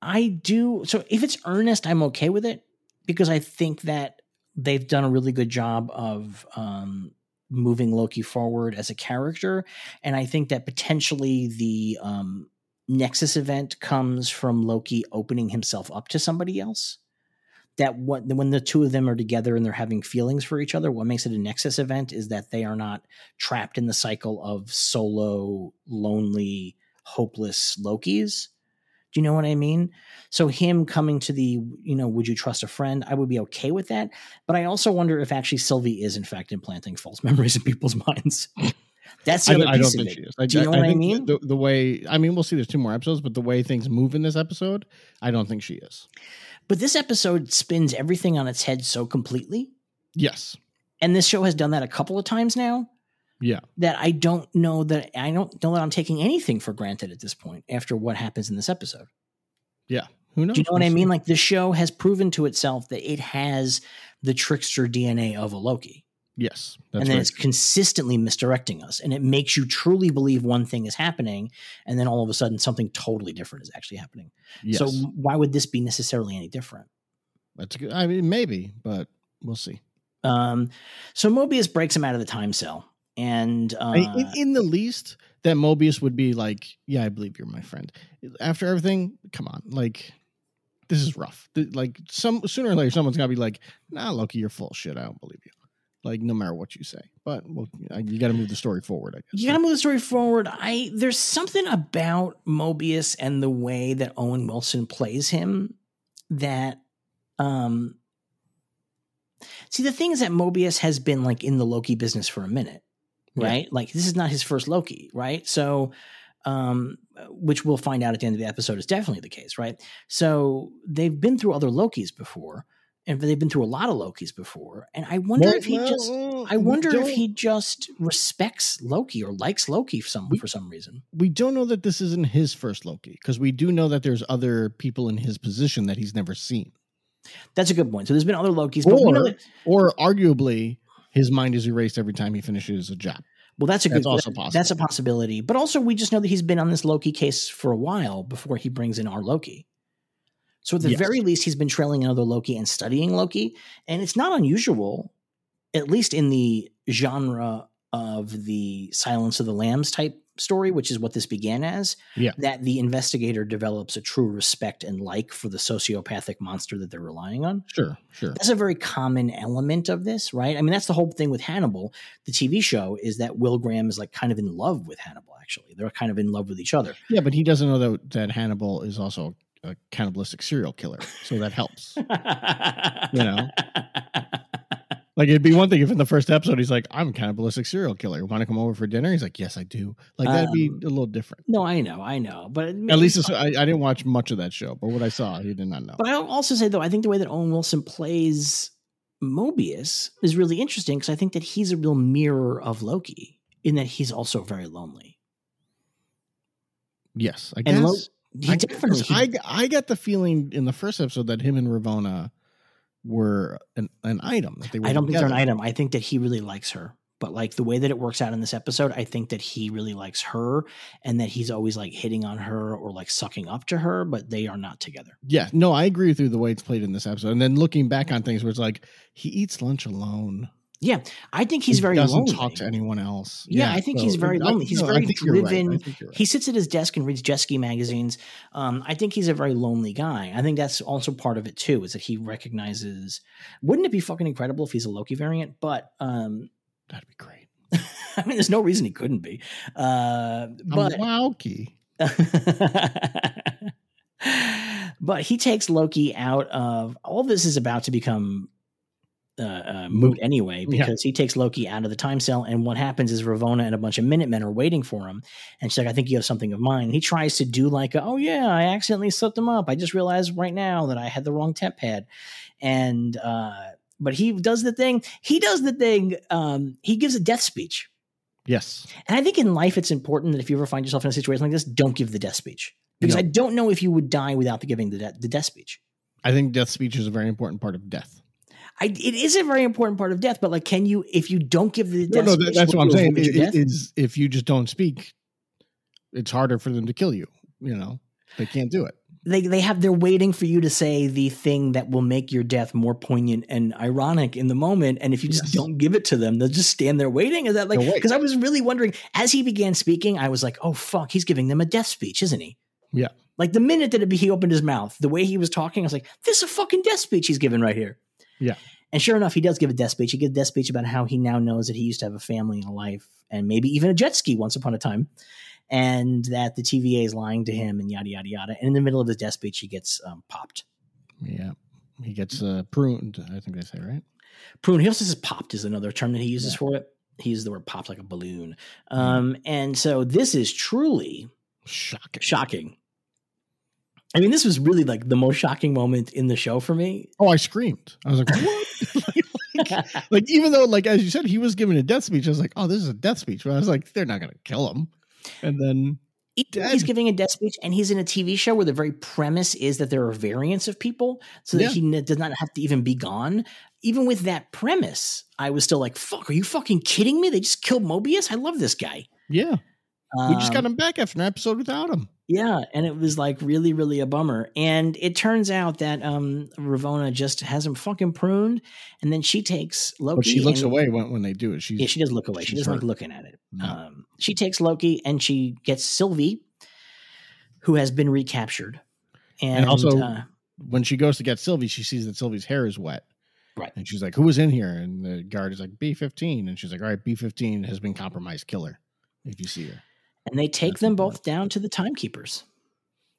I do so if it's earnest, I'm okay with it because I think that they've done a really good job of um moving Loki forward as a character. And I think that potentially the um Nexus event comes from Loki opening himself up to somebody else. That what when the two of them are together and they're having feelings for each other, what makes it a Nexus event is that they are not trapped in the cycle of solo, lonely, hopeless Lokis. Do you know what I mean? So him coming to the, you know, would you trust a friend? I would be okay with that. But I also wonder if actually Sylvie is in fact implanting false memories in people's minds. That's the I, other I don't piece of think it. she is. I, Do you know what I mean? The, the way, I mean, we'll see. There's two more episodes, but the way things move in this episode, I don't think she is. But this episode spins everything on its head so completely. Yes. And this show has done that a couple of times now. Yeah. That I don't know that I don't know that I'm taking anything for granted at this point after what happens in this episode. Yeah. Who knows? Do you know what I mean? Like the show has proven to itself that it has the trickster DNA of a Loki. Yes. That's and then right. it's consistently misdirecting us. And it makes you truly believe one thing is happening. And then all of a sudden something totally different is actually happening. yes. So why would this be necessarily any different? That's good. I mean, maybe, but we'll see. Um, so Mobius breaks him out of the time cell. And uh, in, in the least, that Mobius would be like, "Yeah, I believe you're my friend." After everything, come on, like this is rough. Like some sooner or later, someone's gonna be like, "Nah, Loki, you're full shit. I don't believe you." Like no matter what you say, but well, you got to move the story forward. I guess. you gotta move the story forward. I there's something about Mobius and the way that Owen Wilson plays him that um see the thing is that Mobius has been like in the Loki business for a minute, Yeah. right? Like this is not his first Loki, right? So um which we'll find out at the end of the episode is definitely the case, right? So they've been through other Lokis before, and they've been through a lot of Lokis before, and I wonder if he well, just well, I wonder if he just respects Loki or likes Loki for some We- for some reason. We don't know that this isn't his first Loki because we do know that there's other people in his position that he's never seen, That's a good point. So there's been other Lokis, but we know or that, or arguably his mind is erased every time he finishes a job. well, that's a That's good. also that- possible. That's a possibility. But also, we just know that he's been on this Loki case for a while before he brings in our Loki. So at the Yes. very least, he's been trailing another Loki and studying Loki, and it's not unusual, at least in the genre of the Silence of the Lambs type story, which is what this began as. Yeah. that the investigator develops a true respect and like for the sociopathic monster that they're relying on. Sure, sure. That's a very common element of this, right? I mean, that's the whole thing with Hannibal, the TV show, is that Will Graham is like kind of in love with Hannibal, actually. They're kind of in love with each other. Yeah, but he doesn't know that, that Hannibal is also a cannibalistic serial killer, so that helps. you know? Like it'd be one thing if in the first episode he's like, "I'm a cannibalistic serial killer. Want to come over for dinner?" He's like, "Yes, I do." Like that'd be Um, a little different. No, I know, I know, but At least I, I didn't watch much of that show, but what I saw, he did not know. But I'll also say though, I think the way that Owen Wilson plays Mobius is really interesting because I think that he's a real mirror of Loki in that he's also very lonely. yes, I Lo- guess. he I, definitely. I I got the feeling in the first episode that him and Ravonna were an, an item that they were. I don't think they're an item. I think that he really likes her. But like the way that it works out in this episode, I think that he really likes her and that he's always like hitting on her or like sucking up to her, but they are not together. Yeah, no, I agree with you the way it's played in this episode. And then looking back on things where it's like he eats lunch alone. I think he's he very doesn't lonely. talk to anyone else. Yeah, I think he's very lonely. He's no, very you're right. Driven. right. He sits at his desk and reads jet ski magazines. Um, I think he's a very lonely guy. I think that's also part of it too, is that he recognizes. Wouldn't it be fucking incredible if he's a Loki variant? But um, That'd be great. I mean, there's no reason he couldn't be. Uh, but Loki. but he takes Loki out of all this is about to become uh, uh, moot anyway Yeah. because he takes Loki out of the time cell and what happens is Ravonna and a bunch of Minutemen are waiting for him and she's like I think you have something of mine he tries to do like a, oh yeah I accidentally slipped him up I just realized right now that I had the wrong TemPad and uh but he does the thing he does the thing um he gives a death speech Yes. and I think in life, it's important that if you ever find yourself in a situation like this, don't give the death speech because No. I don't know if you would die without the giving the, de- the death speech. I think death speech is a very important part of death. I, it is a very important part of death, but like, can you, if you don't give the No, death no, that- that's what I'm saying. avoid your It- it is if you just don't speak, it's harder for them to kill you. You know, they can't do it. they they have they're waiting for you to say the thing that will make your death more poignant and ironic in the moment and if you just Yes. don't give it to them they'll just stand there waiting is that like because i was really wondering as he began speaking i was like oh fuck he's giving them a death speech isn't he Yeah. like the minute that it, he opened his mouth the way he was talking i was like this is a fucking death speech he's giving right here Yeah. And sure enough he does give a death speech he gives a death speech about how he now knows that he used to have a family and a life and maybe even a jet ski once upon a time and that the TVA is lying to him and yada yada yada. And in the middle of his death speech, he gets um, popped. Yeah, he gets uh, pruned. I think they say right. Pruned. He also says popped is another term that he uses Yeah. for it. He uses the word popped like a balloon. Um, and so this is truly Shocking. shocking. I mean, this was really like the most shocking moment in the show for me. Oh, I screamed. I was like, what? like, like, even though, like as you said, he was giving a death speech. I was like, oh, this is a death speech. But I was like, they're not going to kill him. And then. He's giving a death speech, and he's in a TV show where the very premise is that there are variants of people, so that Yeah. he n- does not have to even be gone. Even with that premise, I was still like, "Fuck, are you fucking kidding me? They just killed Mobius. I love this guy." yeah, we just got Um, him back after an episode without him. Yeah, and it was like really, really a bummer. And it turns out that um Ravonna just has him fucking pruned, and then she takes Loki. But she looks and- away when, when they do it. She's Yeah, she does look away. She doesn't like looking at it. No. Um, she takes Loki and she gets Sylvie, who has been recaptured. And, And also- uh, when she goes to get Sylvie, she sees that Sylvie's hair is wet. Right. And she's like, Who was in here? And the guard is like, B15. And she's like, All right, B15 has been compromised. Kill her if you see her. And they take That's them both down to the timekeepers.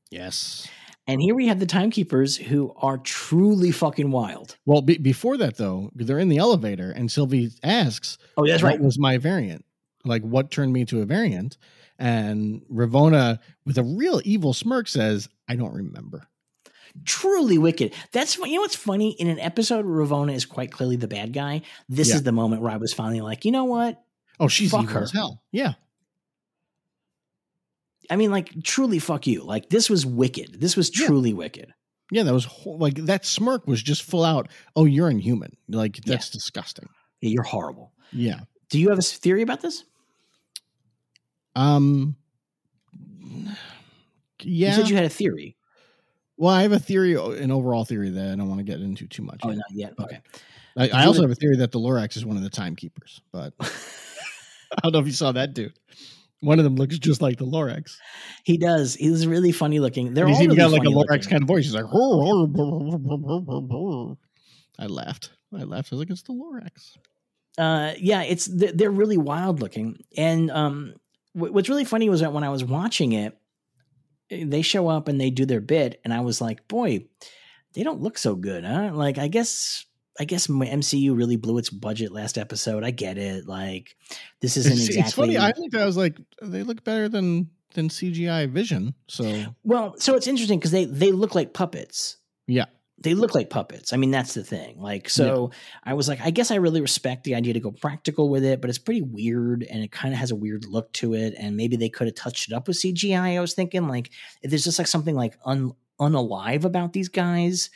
Yes. And here we have the timekeepers who are truly fucking wild. Well, be- before that, though, they're in the elevator and Sylvie asks, Oh, that's what right. was my variant? Like, what turned me into a variant? And Ravonna, with a real evil smirk, says, I don't remember. Truly wicked. That's what you know. What's funny in an episode where Ravonna is quite clearly the bad guy. This Yeah. is the moment where I was finally like, you know what? Oh, she's Fuck evil her. as hell. Yeah. I mean, like, truly, fuck you. Like, this was wicked. This was Yeah. truly wicked. Yeah, that was ho- like that smirk was just full out. Oh, you're inhuman. Like that's disgusting. Yeah, you're horrible. Yeah. Do you have a theory about this? Um. Yeah. You said you had a theory. well, I have a theory, an overall theory that I don't want to get into too much. Oh, yet. not yet. Okay. I, I also have a theory that the Lorax is one of the timekeepers, but I don't know if you saw that dude. One of them looks just like the Lorax. He does. He's really funny looking. They're He's all even really got like a Lorax looking. kind of voice. He's like, I laughed. I laughed. I was like, it's the Lorax. uh yeah it's they're really wild looking and um what's really funny was that when i was watching it they show up and they do their bit and i was like boy they don't look so good huh like i guess I guess my MCU really blew its budget last episode. I get it. Like this isn't It's, exactly it's funny. I looked. I was like, they look better than than CGI Vision. So well. So it's interesting because they they look like puppets. yeah, They look like puppets. I mean, that's the thing. Like, so I was like, I guess I really respect the idea to go practical with it, but it's pretty weird and it kind of has a weird look to it. And maybe they could have touched it up with CGI. I was thinking, like, if there's just like something like un, unalive about these guys.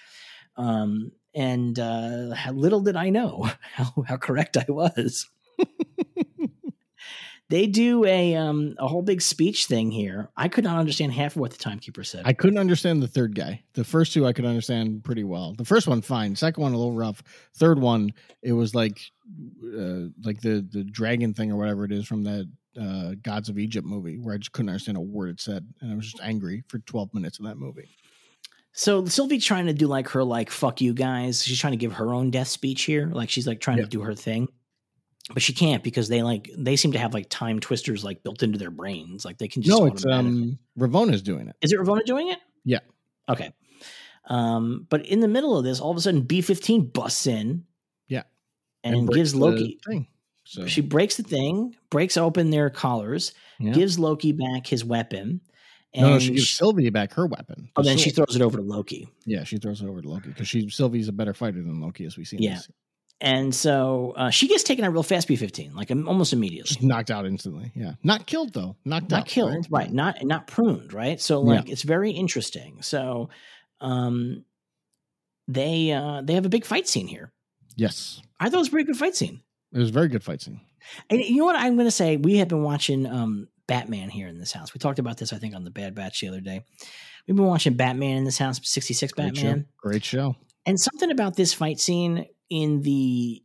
Um, and uh, how little did I know how, how correct I was. they do a um, a whole big speech thing here. I could not understand half of what the timekeeper said. I couldn't understand the third guy. The first two I could understand pretty well. The first one fine. Second one a little rough. Third one it was like uh, like the the dragon thing or whatever it is from that uh, Gods of Egypt movie where I just couldn't understand a word it said and I was just angry for 12 minutes of that movie. So Sylvie's trying to do like her like fuck you guys. She's trying to give her own death speech here. Like she's like trying Yeah. to do her thing. But she can't because they like they seem to have like time twisters like built into their brains. Like they can just No, it's um Ravonna's doing it. Is it Ravona doing it? Yeah. Okay. Um, but in the middle of this, all of a sudden B fifteen busts in. Yeah. And, breaks gives Loki thing. So she breaks the thing, breaks open their collars, Yeah. gives Loki back his weapon. And no, no, she gives she- Sylvie back her weapon. oh, the then she throws it over to Loki. yeah, she throws it over to Loki because she Sylvie's a better fighter than Loki, as we see. Yeah. And so uh, she gets taken out real fast, B fifteen, like um, almost immediately. just knocked out instantly. Yeah, not killed though. Knocked not out. killed, right? Not not pruned, right? So Yeah. like it's very interesting. So um they uh they have a big fight scene here. Yes, I thought it was a pretty good fight scene. it was a very good fight scene. And you know what I'm gonna say? We have been watching um Batman here in this house. We talked about this, I think, on the Bad Batch the other day. We've been watching Batman in this house, 66 Great Batman. show. Great show. And something about this fight scene in the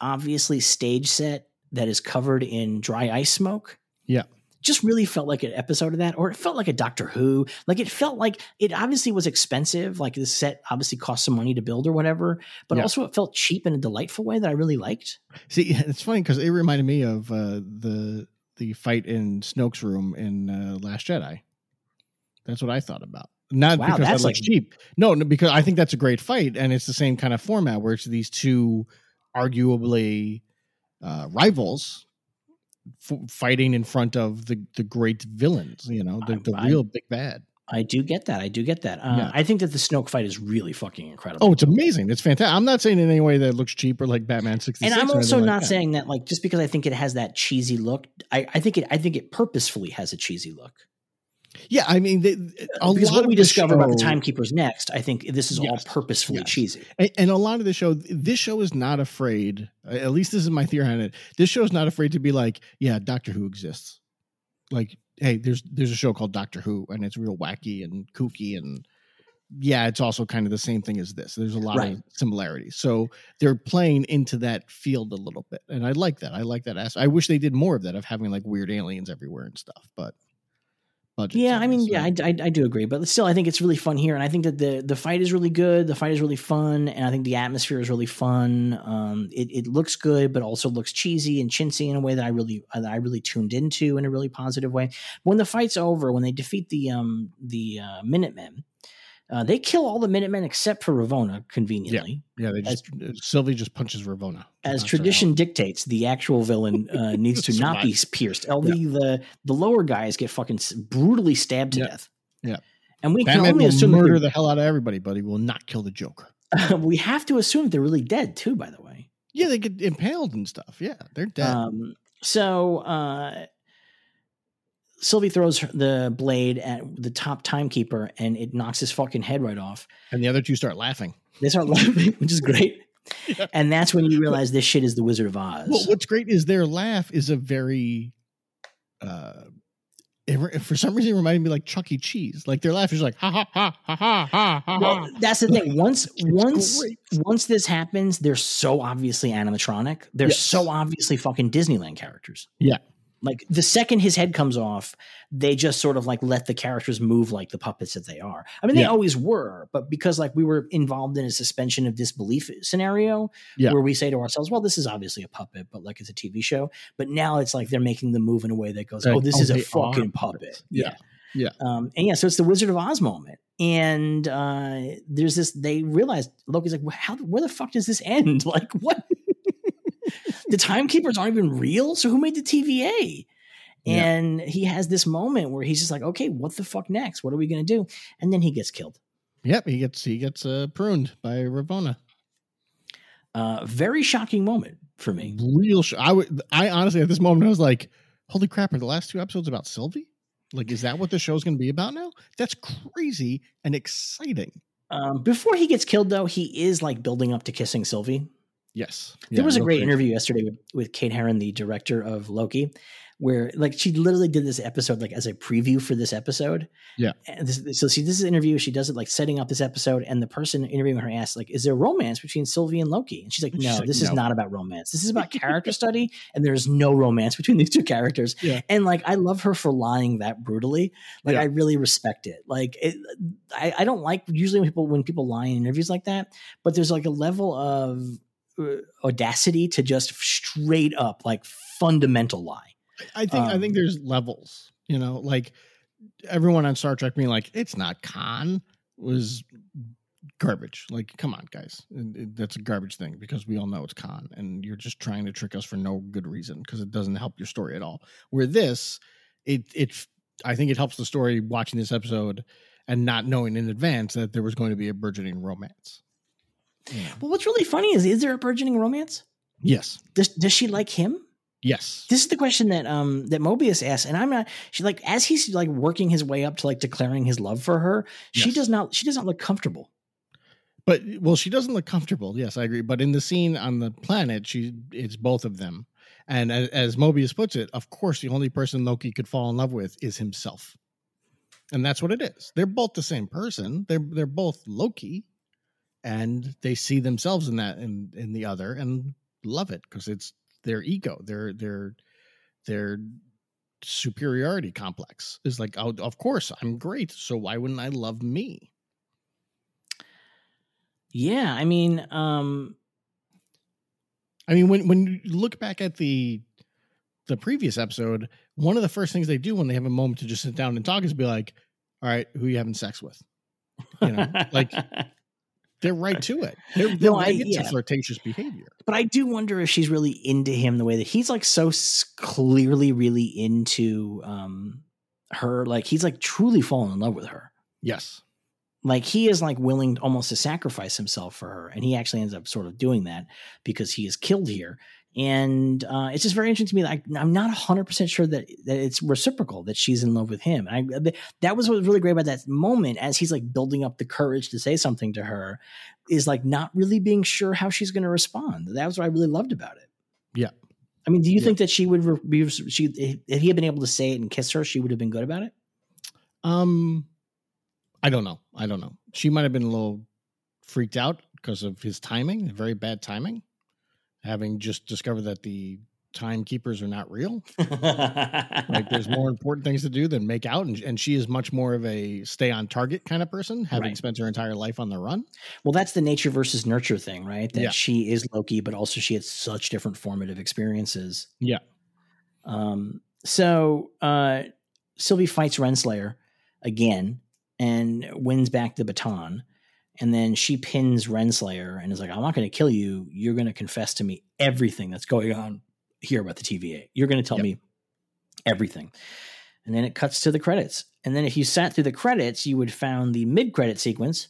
obviously stage set that is covered in dry ice smoke. Yeah. Just really felt like an episode of that, or it felt like a Doctor Who. Like it felt like it obviously was expensive. Like the set obviously cost some money to build or whatever, but Yeah. also it felt cheap in a delightful way that I really liked. See, it's funny because it reminded me of uh, the the fight in Snoke's room in uh, Last Jedi. That's what I thought about. Not Wow, because that's that looks like- cheap. No, no, because I think that's a great fight, and it's the same kind of format where it's these two arguably uh, rivals f- fighting in front of the the great villains. You know, the, I- the I- real big bad. I do get that. I do get that. Uh, Yeah. I think that the Snoke fight is really fucking incredible. Oh, it's amazing! It's fantastic. I'm not saying in any way that it looks cheap or like Batman sixty and. I'm also not saying that like just because I think it has that cheesy look. I, I think it I think it purposefully has a cheesy look. Yeah, I mean, they, a because lot what we discover about the timekeepers next, I think this is all purposefully Yes. cheesy. And, and a lot of the show, this show is not afraid. At least this is my theory on it. This show is not afraid to be like, yeah, Doctor Who exists. Like, hey, there's there's a show called Doctor Who, and it's real wacky and kooky, and yeah, it's also kind of the same thing as this. There's a lot Right. of similarities, so they're playing into that field a little bit, and I like that. I like that. As I wish they did more of that, of having like weird aliens everywhere and stuff, but. Budgets, Yeah, I mean, yeah, I, I, I do agree, but still, I think it's really fun here, and I think that the the fight is really good. The fight is really fun, and I think the atmosphere is really fun. Um, it it looks good, but also looks cheesy and chintzy in a way that I really that I really tuned into in a really positive way. When the fight's over, when they defeat the um the uh, Minutemen, uh, they kill all the Minutemen except for Ravonna, conveniently. yeah, they just Sylvie just punches Ravonna as Knocks her out. tradition dictates, the actual villain uh, needs to not be pierced. Only the the lower guys get fucking brutally stabbed to Yeah. death. Yeah. and we can only assume murder the hell out of everybody, but he will not kill the Joker. we have to assume they're really dead too. By the way, Yeah, they get impaled and stuff. Yeah, they're dead. um, so uh, Sylvie throws the blade at the top timekeeper, and it knocks his fucking head right off. and the other two start laughing. They start laughing, which is great. Yeah. And that's when you realize this shit is the Wizard of Oz. Well, what's great is their laugh is a very, uh, it, for some reason, it reminded me like Chuck E. Cheese. Like their laugh is like ha ha ha ha ha ha ha. Well, that's the thing. Once once great. once this happens, they're so obviously animatronic. They're Yes. so obviously fucking Disneyland characters. Yeah. Like the second his head comes off, they just sort of like let the characters move like the puppets that they are. I mean, they Yeah. always were, but because like we were involved in a suspension of disbelief scenario Yeah. where we say to ourselves, well, this is obviously a puppet, but like it's a TV show. But now it's like they're making the move in a way that goes, Like, oh, this oh, is a fucking puppet. Yeah. Yeah. Um, and yeah, so it's the Wizard of Oz moment. and uh, there's this. They realize Loki's like, well, how? Where the fuck does this end? Like, what? The timekeepers aren't even real. So who made the TVA? Yeah. And he has this moment where he's just like, okay, what the fuck next? What are we gonna do? And then he gets killed. Yep, he gets he gets uh, pruned by Ravonna. Uh, very shocking moment for me. Real. Sh- I would. I honestly at this moment I was like, "Holy crap!" Are the last two episodes about Sylvie? Like, is that what the show's going to be about now? That's crazy and exciting. Um, before he gets killed, though, he is like building up to kissing Sylvie. Yes, There was a great crazy. interview yesterday with, with Kate Herron, the director of Loki, where like she literally did this episode like as a preview for this episode. Yeah. And this, so see, this is an interview. She does it like setting up this episode, and the person interviewing her asks like, "Is there romance between Sylvie and Loki?" And she's like, "No, she's like, this is "No." not about romance. This is about character study, and there's no romance between these two characters." Yeah. And like, I love her for lying that brutally. Like, Yeah. I really respect it. Like, it, I, I don't like usually when people when people lie in interviews like that, but there's like a level of audacity to just straight up like fundamental lie. I think I Um, think there's levels. You know, like everyone on Star Trek being like, "It's not Khan," was garbage. Like, come on, guys, It- it- that's a garbage thing because we all know it's Khan, and you're just trying to trick us for no good reason because it doesn't help your story at all. Where this, it it I think it helps the story watching this episode and not knowing in advance that there was going to be a burgeoning romance. But what's really funny is is there a burgeoning romance? Yes, Does does she like him? yes, This is the question that um that Mobius asks, and I'm not. She like as he's like working his way up to like declaring his love for her. She does not. She does not look comfortable. But well, she doesn't look comfortable. Yes, I agree. But in the scene on the planet, she it's both of them. And as, as Mobius puts it, of course, the only person Loki could fall in love with is himself, and that's what it is. They're both the same person. They're they're both Loki, and they see themselves in that in in the other and love it because it's their ego, their their their superiority complex is like, oh, of course, I'm great. So why wouldn't I love me? Yeah, I mean, um, I mean, when when you look back at the the previous episode, one of the first things they do when they have a moment to just sit down and talk is be like, "All right, who you having sex with?" You know, like they're right to it. They're, they're No, I- right into yeah. flirtatious behavior. but I do wonder if she's really into him the way that he's like so clearly really into um her. Like he's like truly fallen in love with her. Yes, like he is like willing almost to sacrifice himself for her and he actually ends up sort of doing that because he is killed here and uh, it's just very interesting to me that I, i'm not 100% sure that, that it's reciprocal that she's in love with him and I, that was what was really great about that moment as he's like building up the courage to say something to her is like not really being sure how she's going to respond that was what i really loved about it Yeah. i mean do you Yeah. think that she would re- be she if he had been able to say it and kiss her she would have been good about it um, I don't know. I don't know. She might have been a little freaked out because of his timing, very bad timing, having just discovered that the timekeepers are not real. like there's more important things to do than make out and, and she is much more of a stay on target kind of person having Right. spent her entire life on the run Well, that's the nature versus nurture thing, right? That Yeah. she is Loki, but also she had such different formative experiences. Yeah. Um, so uh, Sylvie fights Renslayer again and wins back the baton. And then she pins Renslayer and is like, I'm not going to kill you. You're going to confess to me everything that's going on here about the TVA. You're going to tell Yep. me everything. And then it cuts to the credits. And then if you sat through the credits, you would found the mid credit sequence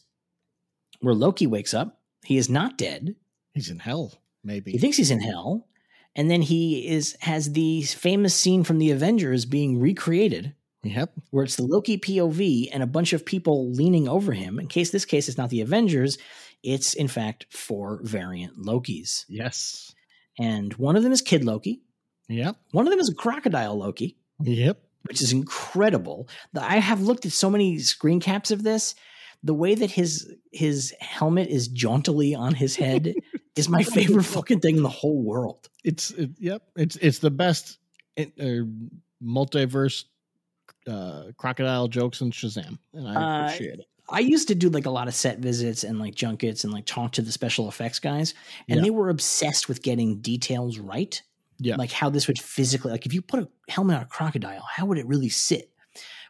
where Loki wakes up. He is not dead. he's in hell maybe He thinks he's in hell. And then he is has the famous scene from the Avengers being recreated, yep where it's the Loki POV and a bunch of people leaning over him. In case this case it's not the Avengers, it's in fact four variant Lokis. yes And one of them is Kid Loki. yep One of them is a crocodile Loki. yep which is incredible. I have looked at so many screen caps of this. The way that his his helmet is jauntily on his head is my favorite fucking thing in the whole world. it's it, yep it's it's the best uh, multiverse uh crocodile jokes in shazam and i Uh, appreciate it I used to do like a lot of set visits and like junkets and like talk to the special effects guys, and Yeah. they were obsessed with getting details right. Yeah. Like how this would physically like if you put a helmet on a crocodile, how would it really sit?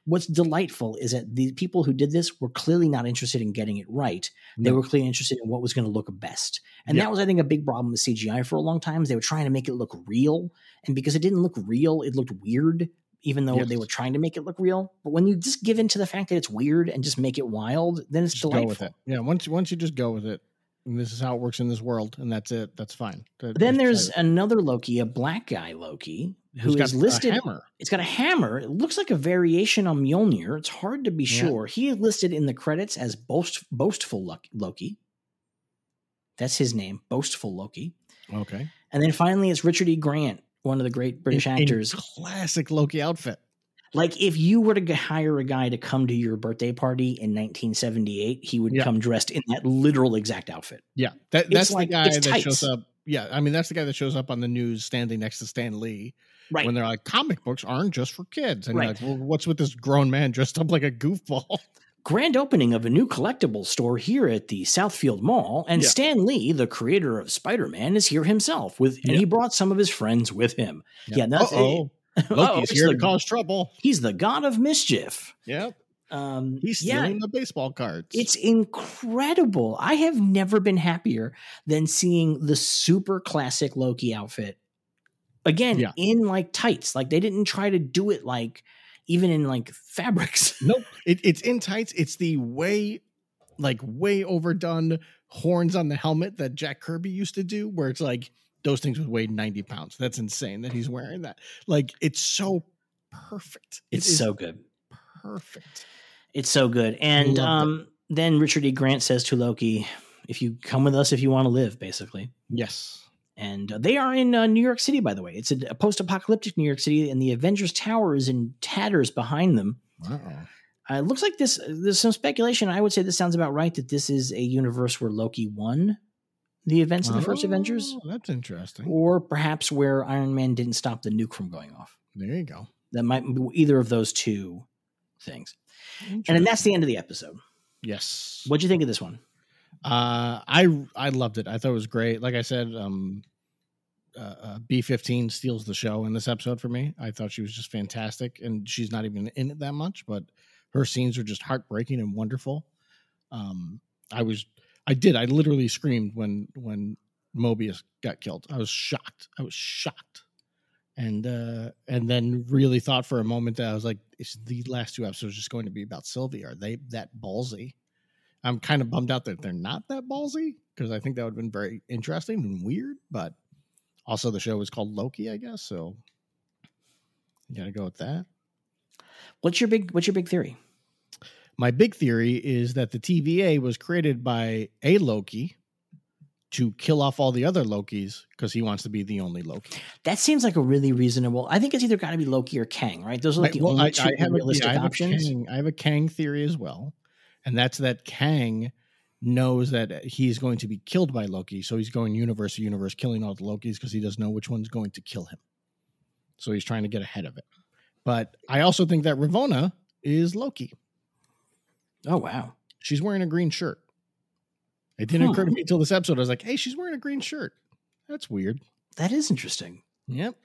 what's delightful is that the people who did this were clearly not interested in getting it right. They were clearly interested in what was going to look best. And Yeah. that was, I think, a big problem with CGI for a long time. is They were trying to make it look real. And because it didn't look real, it looked weird, even though they were trying to make it look real. But when you just give in to the fact that it's weird and just make it wild, then it's Just delightful. go with it. Yeah, once once you just go with it, and this is how it works in this world, and that's it. That's fine. That- Then there's another Loki, a black guy Loki, who Who's is got a listed. hammer. It's got a hammer. It looks like a variation on Mjolnir. It's hard to be Yeah. sure. He is listed in the credits as boast, boastful Loki. That's his name, boastful Loki. Okay. And then finally, it's Richard E. Grant, one of the great British In- in actors. classic Loki outfit. like if you were to hire a guy to come to your birthday party in 1978, he would Yeah. come dressed in that literal exact outfit. Yeah, that, that's like- the guy that tights. shows up. Yeah, I mean that's the guy that shows up on the news standing next to Stan Lee Right. when they're like, comic books aren't just for kids, and Right. you're like, well, what's with this grown man dressed up like a goofball? grand opening of a new collectible store here at the Southfield Mall, and Yeah. Stan Lee, the creator of Spider-Man, is here himself with, and Yeah. he brought some of his friends with him. Yeah, that's oh, Loki's here the- to cause trouble. He's the god of mischief. Yep, Um, he's yeah, stealing the baseball cards. it's incredible. I have never been happier than seeing the super classic Loki outfit again Yeah. in like tights. Like they didn't try to do it like even in like fabrics. nope. It, it's in tights. It's the way, like way overdone horns on the helmet that Jack Kirby used to do, where it's like those things would weigh ninety pounds. That's insane that he's wearing that. Like it's so perfect. It's is so good. perfect. It's so good. And um, then Richard E. Grant says to Loki, "If you come with us, if you want to live," basically. Yes. And uh, they are in uh, New York City, by the way. It's a, a post-apocalyptic New York City, and the Avengers Tower is in tatters behind them. Wow. Uh, it looks like this. There's some speculation. I would say this sounds about right. That this is a universe where Loki won the events of the first Avengers, Oh, That's interesting. or perhaps where Iron Man didn't stop the nuke from going off. There you go. That might be either of those two things. And then that's the end of the episode. yes. What'd you think of this one? Uh, I I loved it. I thought it was great. Like I said, um, uh, uh, B fifteen steals the show in this episode for me. I thought she was just fantastic, and she's not even in it that much, but her scenes are just heartbreaking and wonderful. Um, I was, I did, I literally screamed when when Mobius got killed. I was shocked. I was shocked, and uh, and then really thought for a moment that I was like, is the last two episodes just going to be about Sylvie? Are they that ballsy? I'm kind of bummed out that they're not that ballsy because I think that would have been very interesting and weird. But also, the show was called Loki, I guess. So you got to go with that. What's your big What's your big theory? My big theory is that the TVA was created by a Loki to kill off all the other Lokis because he wants to be the only Loki. That seems like a really reasonable. I think it's either got to be Loki or Kang, right? Those are like the Well, only two have a- realistic yeah, I have a options. Kang- I have a Kang theory as well, and that's that Kang knows that he's going to be killed by Loki, so he's going universe to universe, killing all the Lokis because he doesn't know which one's going to kill him. So he's trying to get ahead of it. But I also think that Ravonna is Loki. Oh wow! She's wearing a green shirt. It didn't Huh. occur to me until this episode. I was like, "Hey, she's wearing a green shirt. That's weird." That is interesting. Yep.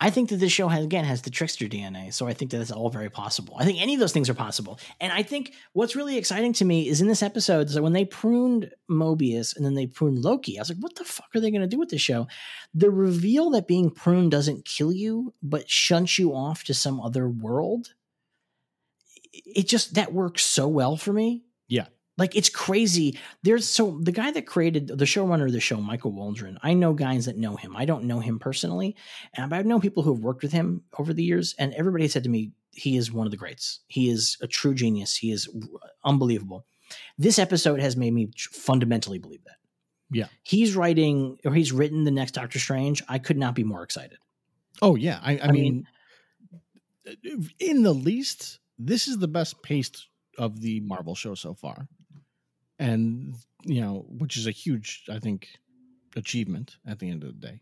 I think that this show has again has the trickster DNA, so I think that it's all very possible. I think any of those things are possible, and I think what's really exciting to me is in this episode. So when they pruned Mobius and then they pruned Loki, I was like, "What the fuck are they going to do with this show?" The reveal that being pruned doesn't kill you, but shunts you off to some other world. It just that works so well for me. Yeah. Like it's crazy. There's so the guy that created the showrunner of the show, Michael Waldron. I know guys that know him. I don't know him personally, and I've known people who have worked with him over the years, and everybody said to me, he is one of the greats. He is a true genius. He is unbelievable. This episode has made me fundamentally believe that. Yeah. He's writing or he's written the next Doctor Strange. I could not be more excited. Oh yeah, I, I, I mean, in the least, this is the best paced of the Marvel show so far, and you know, which is a huge, I think, achievement at the end of the day.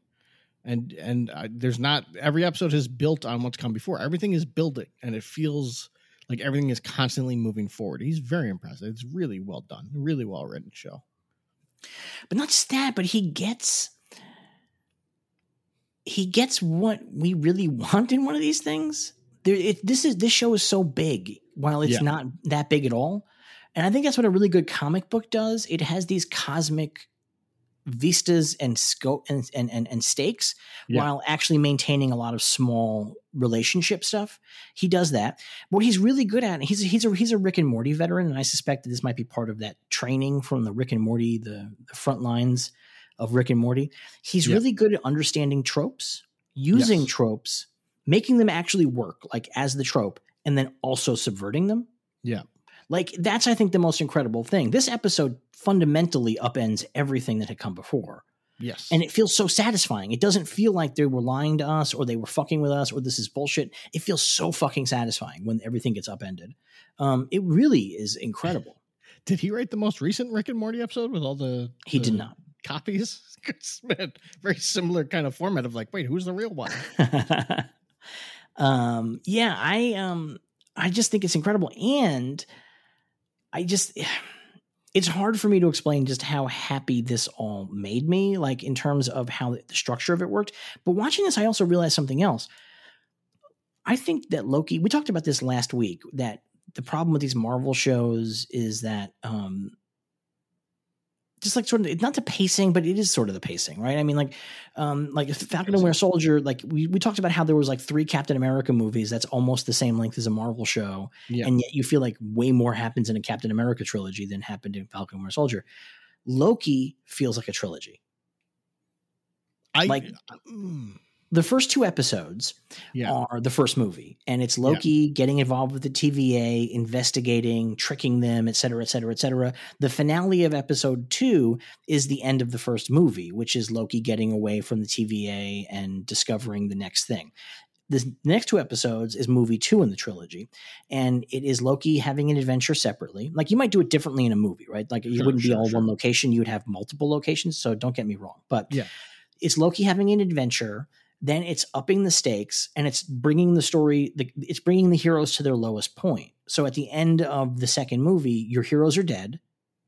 And and uh, there's not every episode is built on what's come before. Everything is building, and it feels like everything is constantly moving forward. He's very impressive. It's really well done, really well written show. But not just that, but he gets he gets what we really want in one of these things. there, it, this is this show is so big while it's Yeah. not that big at all, and I think that's what a really good comic book does. It has these cosmic vistas and scope and and and, and stakes Yeah. while actually maintaining a lot of small relationship stuff. He does that. What he's really good at, he's he's a he's a Rick and Morty veteran, and I suspect that this might be part of that training from the Rick and Morty, the, the front lines of Rick and Morty. He's Yeah. really good at understanding tropes, using Yes. tropes, making them actually work, like as the trope, and then also subverting them. Yeah. Like that's I think the most incredible thing. This episode fundamentally upends everything that had come before Yes. and it feels so satisfying. It doesn't feel like they were lying to us or they were fucking with us or this is bullshit. It feels so fucking satisfying when everything gets upended. Um, it really is incredible. did he write the most recent Rick and Morty episode with all the He did the not. copies? man, very similar kind of format of like, wait, who's the real one? um, yeah, I um, I just think it's incredible, and I just it's hard for me to explain just how happy this all made me, like in terms of how the structure of it worked. But watching this, I also realized something else. I think that Loki. We talked about this last week. That the problem with these Marvel shows is that um, just like sort of not the pacing, but it is sort of the pacing, right? I mean, like, um, like Falcon and Winter Soldier, like we we talked about how there was like three Captain America movies that's almost the same length as a Marvel show, Yeah. and yet you feel like way more happens in a Captain America trilogy than happened in Falcon and Winter Soldier. Loki feels like a trilogy. I like- mm, The first two episodes yeah. are the first movie, and it's Loki getting involved with the TVA, investigating, tricking them, et cetera, et cetera, et cetera. The finale of episode two is the end of the first movie, which is Loki getting away from the TVA and discovering the next thing. The next two episodes is movie two in the trilogy, and it is Loki having an adventure separately. Like you might do it differently in a movie, right? Like you Sure, wouldn't be all sure. one location; you would have multiple locations. So don't get me wrong, but Yeah. it's Loki having an adventure then it's upping the stakes and it's bringing the story the, it's bringing the heroes to their lowest point. So at the end of the second movie your heroes are dead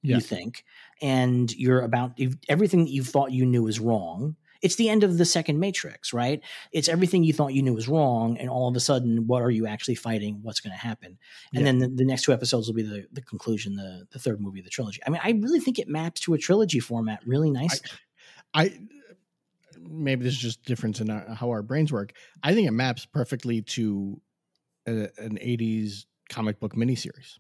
Yeah. you think and you're about everything that you thought you knew is wrong. It's the end of the second matrix right? It's everything you thought you knew was wrong and all of a sudden what are you actually fighting? What's going to happen? And Yeah. then the, the next two episodes will be the, the conclusion the, the third movie of the trilogy. I mean i really think it maps to a trilogy format really nicely. I maybe this is just difference in our, how our brains work. I think it maps perfectly to a, an '80s comic book miniseries.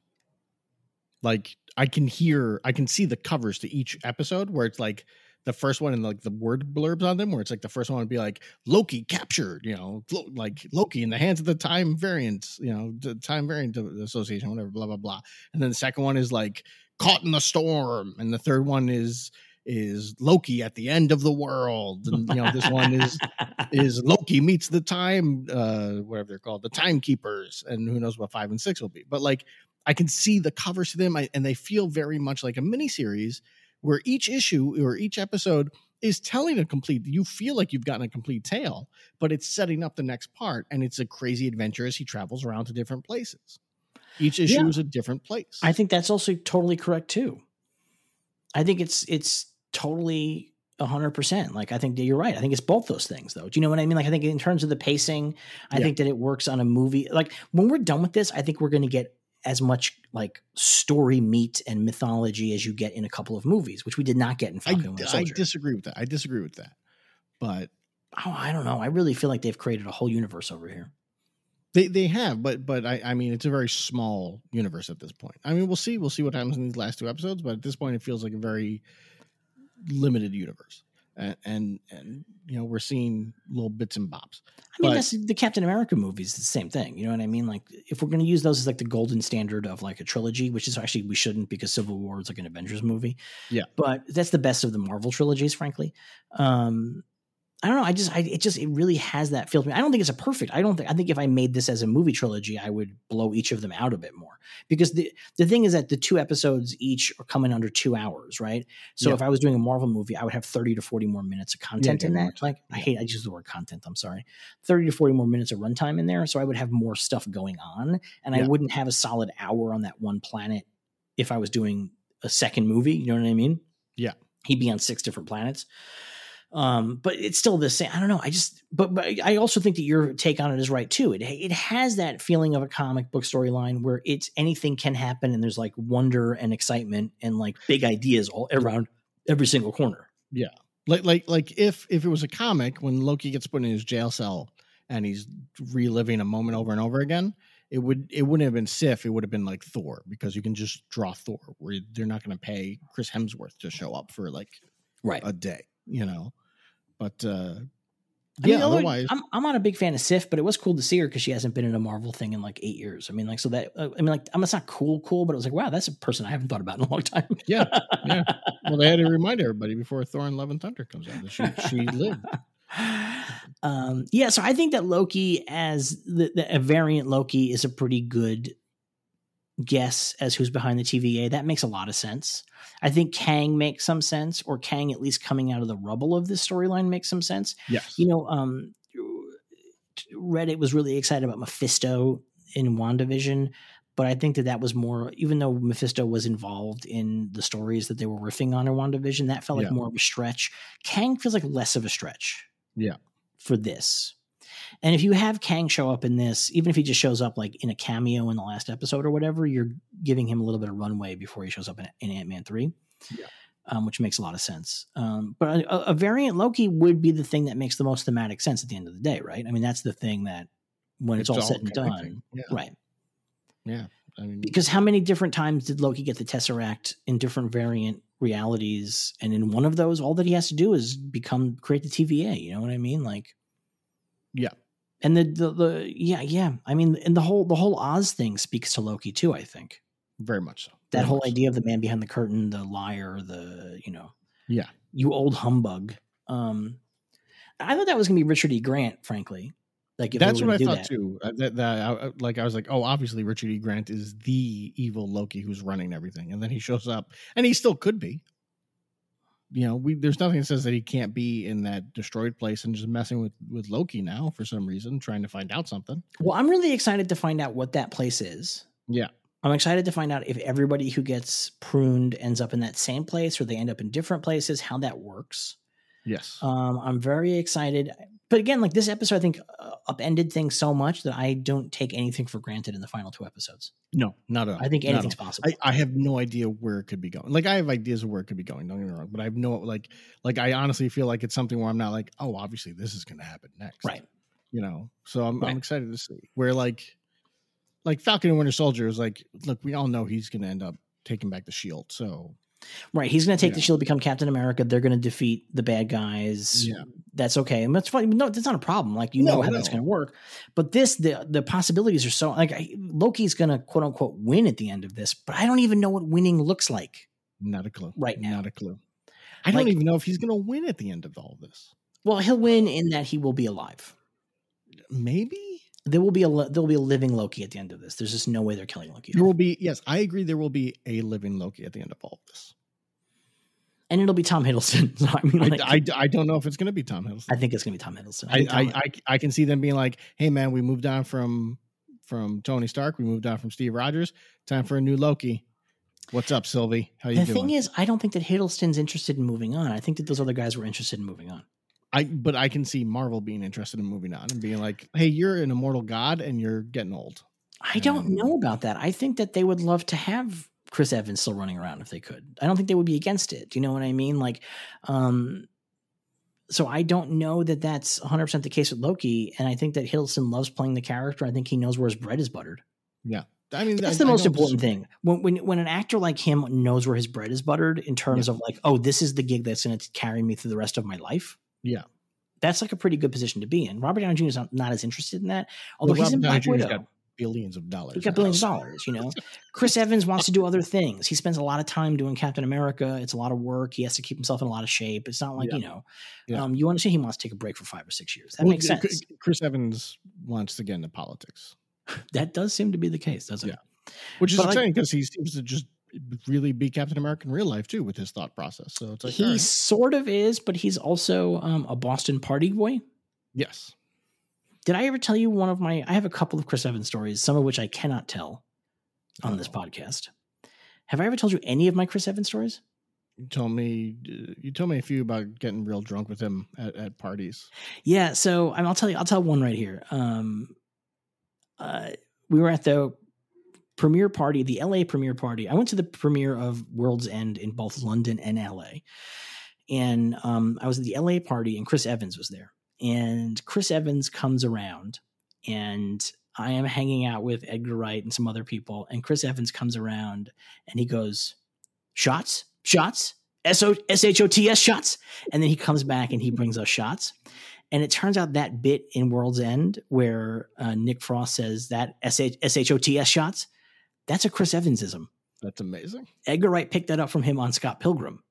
Like I can hear, I can see the covers to each episode where it's like the first one and like the word blurbs on them, where it's like the first one would be like Loki captured, you know, like Loki in the hands of the Time Variant, you know, the Time Variant Association, whatever, blah blah blah. And then the second one is like caught in the storm, and the third one is is Loki at the end of the world, and you know this one is is Loki meets the time, uh, whatever they're called, the timekeepers, and who knows what five and six will be. But like, I can see the covers to them, I, and they feel very much like a miniseries where each issue or each episode is telling a complete. You feel like you've gotten a complete tale, but it's setting up the next part, and it's a crazy adventure as he travels around to different places. Each issue Yeah. is a different place. I think that's also totally correct too. I think it's it's totally hundred percent. Like I think that you're right. I think it's both those things though. Do you know what I mean? Like I think in terms of the pacing, I Yeah. think that it works on a movie. Like when we're done with this, I think we're gonna get as much like story meat and mythology as you get in a couple of movies, which we did not get in I, Falcon Winter I disagree with that. I disagree with that. But oh, I don't know. I really feel like they've created a whole universe over here. They they have, but but I, I mean it's a very small universe at this point. I mean we'll see we'll see what happens in these last two episodes, but at this point it feels like a very limited universe, and and, and you know we're seeing little bits and bobs. I mean, But- that's the Captain America movies. The same thing. You know what I mean? Like, if we're going to use those as like the golden standard of like a trilogy, which is actually we shouldn't because Civil War is like an Avengers movie. Yeah. but that's the best of the Marvel trilogies, frankly. Um, I don't know. I just, I, it just, it really has that feel to me. I don't think it's a perfect. I don't think. I think if I made this as a movie trilogy, I would blow each of them out a bit more because the the thing is that the two episodes each are coming under two hours, right? So Yeah. if I was doing a Marvel movie, I would have thirty to forty more minutes of content in get more that. Like, I hate. I use the word content. I'm sorry. 30 to 40 more minutes of runtime in there. So I would have more stuff going on and I wouldn't have a solid hour on that one planet if I was doing a second movie. You know what I mean? Yeah. He'd be on six different planets. Um, but it's still the same. I don't know. I just, but, but I also think that your take on it is right too. It it has that feeling of a comic book storyline where it's anything can happen and there's like wonder and excitement and like big ideas all around every single corner. Yeah, like like like if if it was a comic when Loki gets put in his jail cell and he's reliving a moment over and over again, it would it wouldn't have been Sif, it would have been like Thor because you can just draw Thor where they're not going to pay Chris Hemsworth to show up for like Right. a day, you know. But uh I mean, yeah, although otherwise I'm, I'm not a big fan of Sif, but it was cool to see her because she hasn't been in a Marvel thing in like eight years. I mean, like, so that, uh, I mean, like, I'm, it's not cool, cool, but it was like, wow, that's a person I haven't thought about in a long time. Yeah, yeah. well they had to remind everybody before Thor and Love and Thunder comes out that she she lived. um, yeah, so I think that Loki as the, the a variant Loki is a pretty good guess as who's behind the TVA. That makes a lot of sense. I think Kang makes some sense, or Kang at least coming out of the rubble of this storyline makes some sense. Yes. You know, um, Reddit was really excited about Mephisto in WandaVision, but I think that that was more, even though Mephisto was involved in the stories that they were riffing on in WandaVision, that felt like Yeah. more of a stretch. Kang feels like less of a stretch. Yeah. For this. And if you have Kang show up in this, even if he just shows up like in a cameo in the last episode or whatever, you're giving him a little bit of runway before he shows up in, in Ant Man 3 Yeah. um, which makes a lot of sense. Um, but a, a variant Loki would be the thing that makes the most thematic sense at the end of the day, right? I mean, that's the thing that when it's, all said and done, Yeah. right? Yeah. I mean Because how many different times did Loki get the Tesseract in different variant realities? And in one of those, all that he has to do is become create the TVA. You know what I mean? Like, Yeah. And the the, the yeah yeah. I mean, and the whole the whole Oz thing speaks to Loki too. I think very much so. that Very whole so. idea of the man behind the curtain, the liar, the you know, Yeah. you old humbug. Um, I thought that was gonna be Richard E. Grant, frankly. Like if That's what I thought that. too. Uh, That, that I- like I was like, oh, obviously Richard E. Grant is the evil Loki who's running everything, and then he shows up, and he still could be. You know, we there's nothing that says that he can't be in that destroyed place and just messing with with Loki now for some reason, trying to find out something. Well, I'm really excited to find out what that place is. Yeah, I'm excited to find out if everybody who gets pruned ends up in that same place or they end up in different places, how that works. yes, Um, I'm very excited. But again, like this episode, I think uh, upended things so much that I don't take anything for granted in the final two episodes. no, not at all. I think anything's possible. I, I have no idea where it could be going. Like I have ideas of where it could be going. Don't get me wrong, but I have no like like I honestly feel like it's something where I'm not like, oh, obviously this is going to happen next. right. you know so i'm, Right. I'm excited to see where like like falcon and winter soldier is like look we all know he's gonna end up taking back the shield so Right. He's going to take Yeah. the shield, become Captain America. They're going to defeat the bad guys. Yeah. That's okay. And that's fine. No, that's not a problem. Like, you know No, how that's going to work. But this, the the possibilities are so, like, I, Loki's going to quote unquote win at the end of this, but I don't even know what winning looks like. not a clue Right now. not a clue i don't even know if he's gonna win at the end of all this Well, he'll win in that he will be alive. maybe There will be a there will be a living Loki at the end of this. There's just no way they're killing Loki, there will be yes i agree there will be a living loki at the end of all of this and it'll be Tom Hiddleston. So, I mean, I, like, I, I don't know if it's gonna be tom hiddleston I think it's gonna be Tom Hiddleston. I, think Tom- I, I, I can see them being like, hey man, we moved on from from Tony Stark, we moved on from Steve Rogers. Time for a new Loki. What's up, Sylvie? How you the doing? The thing is, I don't think that Hiddleston's interested in moving on. I think that those other guys were interested in moving on. I but I can see Marvel being interested in moving on and being like, hey, you're an immortal god and you're getting old. I don't Um, know about that. I think that they would love to have Chris Evans still running around if they could. I don't think they would be against it. Do you know what I mean? Like, um, so I don't know that that's 100% the case with Loki. And I think that Hiddleston loves playing the character. I think he knows where his bread is buttered. Yeah. I mean, That's I- the most important thing. When, when when an actor like him knows where his bread is buttered in terms of like, oh, this is the gig that's going to carry me through the rest of my life. Yeah. That's like a pretty good position to be in. Robert Downey Jr. is not, not as interested in that, although Well, he's in Robert Downey Black Widow. got billions of dollars. He's got billions of dollars, you know. Chris Evans wants to do other things. He spends a lot of time doing Captain America. It's a lot of work. He has to keep himself in a lot of shape. It's not like, Yeah. you know, Yeah. um, you understand he wants to take a break for five or six years. That Well, makes sense. Chris Evans wants to get into politics, That does seem to be the case, doesn't Yeah. it? which is But, like- exciting because he seems to just really be Captain America in real life too with his thought process. So it's like, he right. sort of is, but he's also um, a Boston party boy. yes, Did I ever tell you one of my? I have a couple of Chris Evans stories, some of which I cannot tell on this Oh. podcast. Have I ever told you any of my Chris Evans stories? You told me you told me a few about getting real drunk with him at, at parties. Yeah, so I mean, I'll tell you, I'll tell one right here. Um, uh, we were at the premiere party, the LA premiere party. I went to the premiere of World's End in both London and LA, and um, I was at the LA party, and Chris Evans was there. And Chris Evans comes around, and I am hanging out with Edgar Wright and some other people, and Chris Evans comes around, and he goes, "Shots." shots, S O S H O T S shots. And then he comes back and he brings us shots. And it turns out that bit in World's End where uh, Nick Frost says that S H O T S shots, that's a Chris Evansism. That's amazing. Edgar Wright picked that up from him on Scott Pilgrim.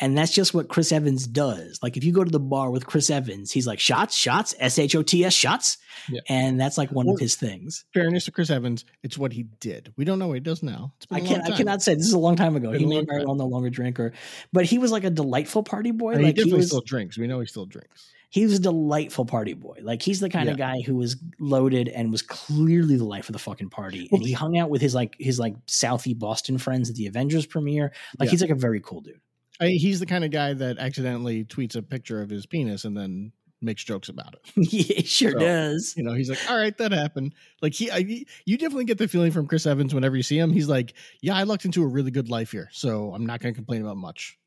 And that's just what Chris Evans does. Like if you go to the bar with Chris Evans, he's like shots, shots, S H O T S shots. Yeah. And that's like one of his things. Fairness to Chris Evans, it's what he did. We don't know what he does now. I can't I cannot say this is a long time ago. He may very well no longer drink or but he was like a delightful party boy. Mean, like he definitely he was, still drinks. We know he still drinks. He was a delightful party boy. Like he's the kind yeah. of guy who was loaded and was clearly the life of the fucking party. And he hung out with his like his like Southie Boston friends at the Avengers premiere. Like yeah. he's like a very cool dude. I, he's the kind of guy that accidentally tweets a picture of his penis and then makes jokes about it. yeah, he sure so, does. You know, he's like, "All right, that happened." Like he, I, you definitely get the feeling from Chris Evans whenever you see him. He's like, "Yeah, I lucked into a really good life here, so I'm not going to complain about much."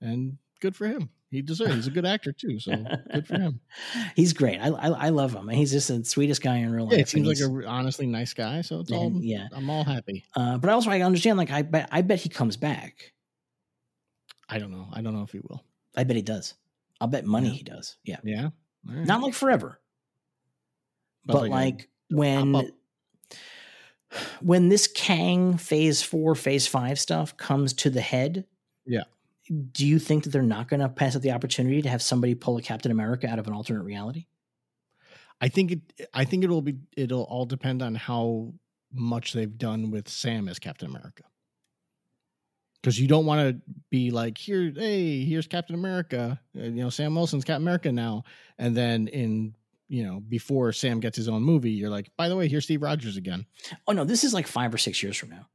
And good for him. He deserves. He's a good actor too, so good for him. he's great. I, I, I love him. He's just the sweetest guy in real life. Yeah, it seems like a honestly nice guy. So it's all. Yeah, I'm all happy. Uh, but also, I understand. Like, I bet I bet he comes back. I don't know. I don't know if he will. I bet he does. I'll bet money yeah. he does. Yeah. Yeah. Right. Not like forever. But, but like, like when when this Kang phase 4 phase 5 stuff comes to the head, yeah. Do you think that they're not going to pass up the opportunity to have somebody pull a Captain America out of an alternate reality? I think it I think it'll be it'll all depend on how much they've done with Sam as Captain America. Because you don't want to be like here hey here's captain america. Uh, you know sam wilson's captain america now. And then in you know before sam gets his own movie you're like by the way here's steve rogers again. Oh no this is like five or six years from now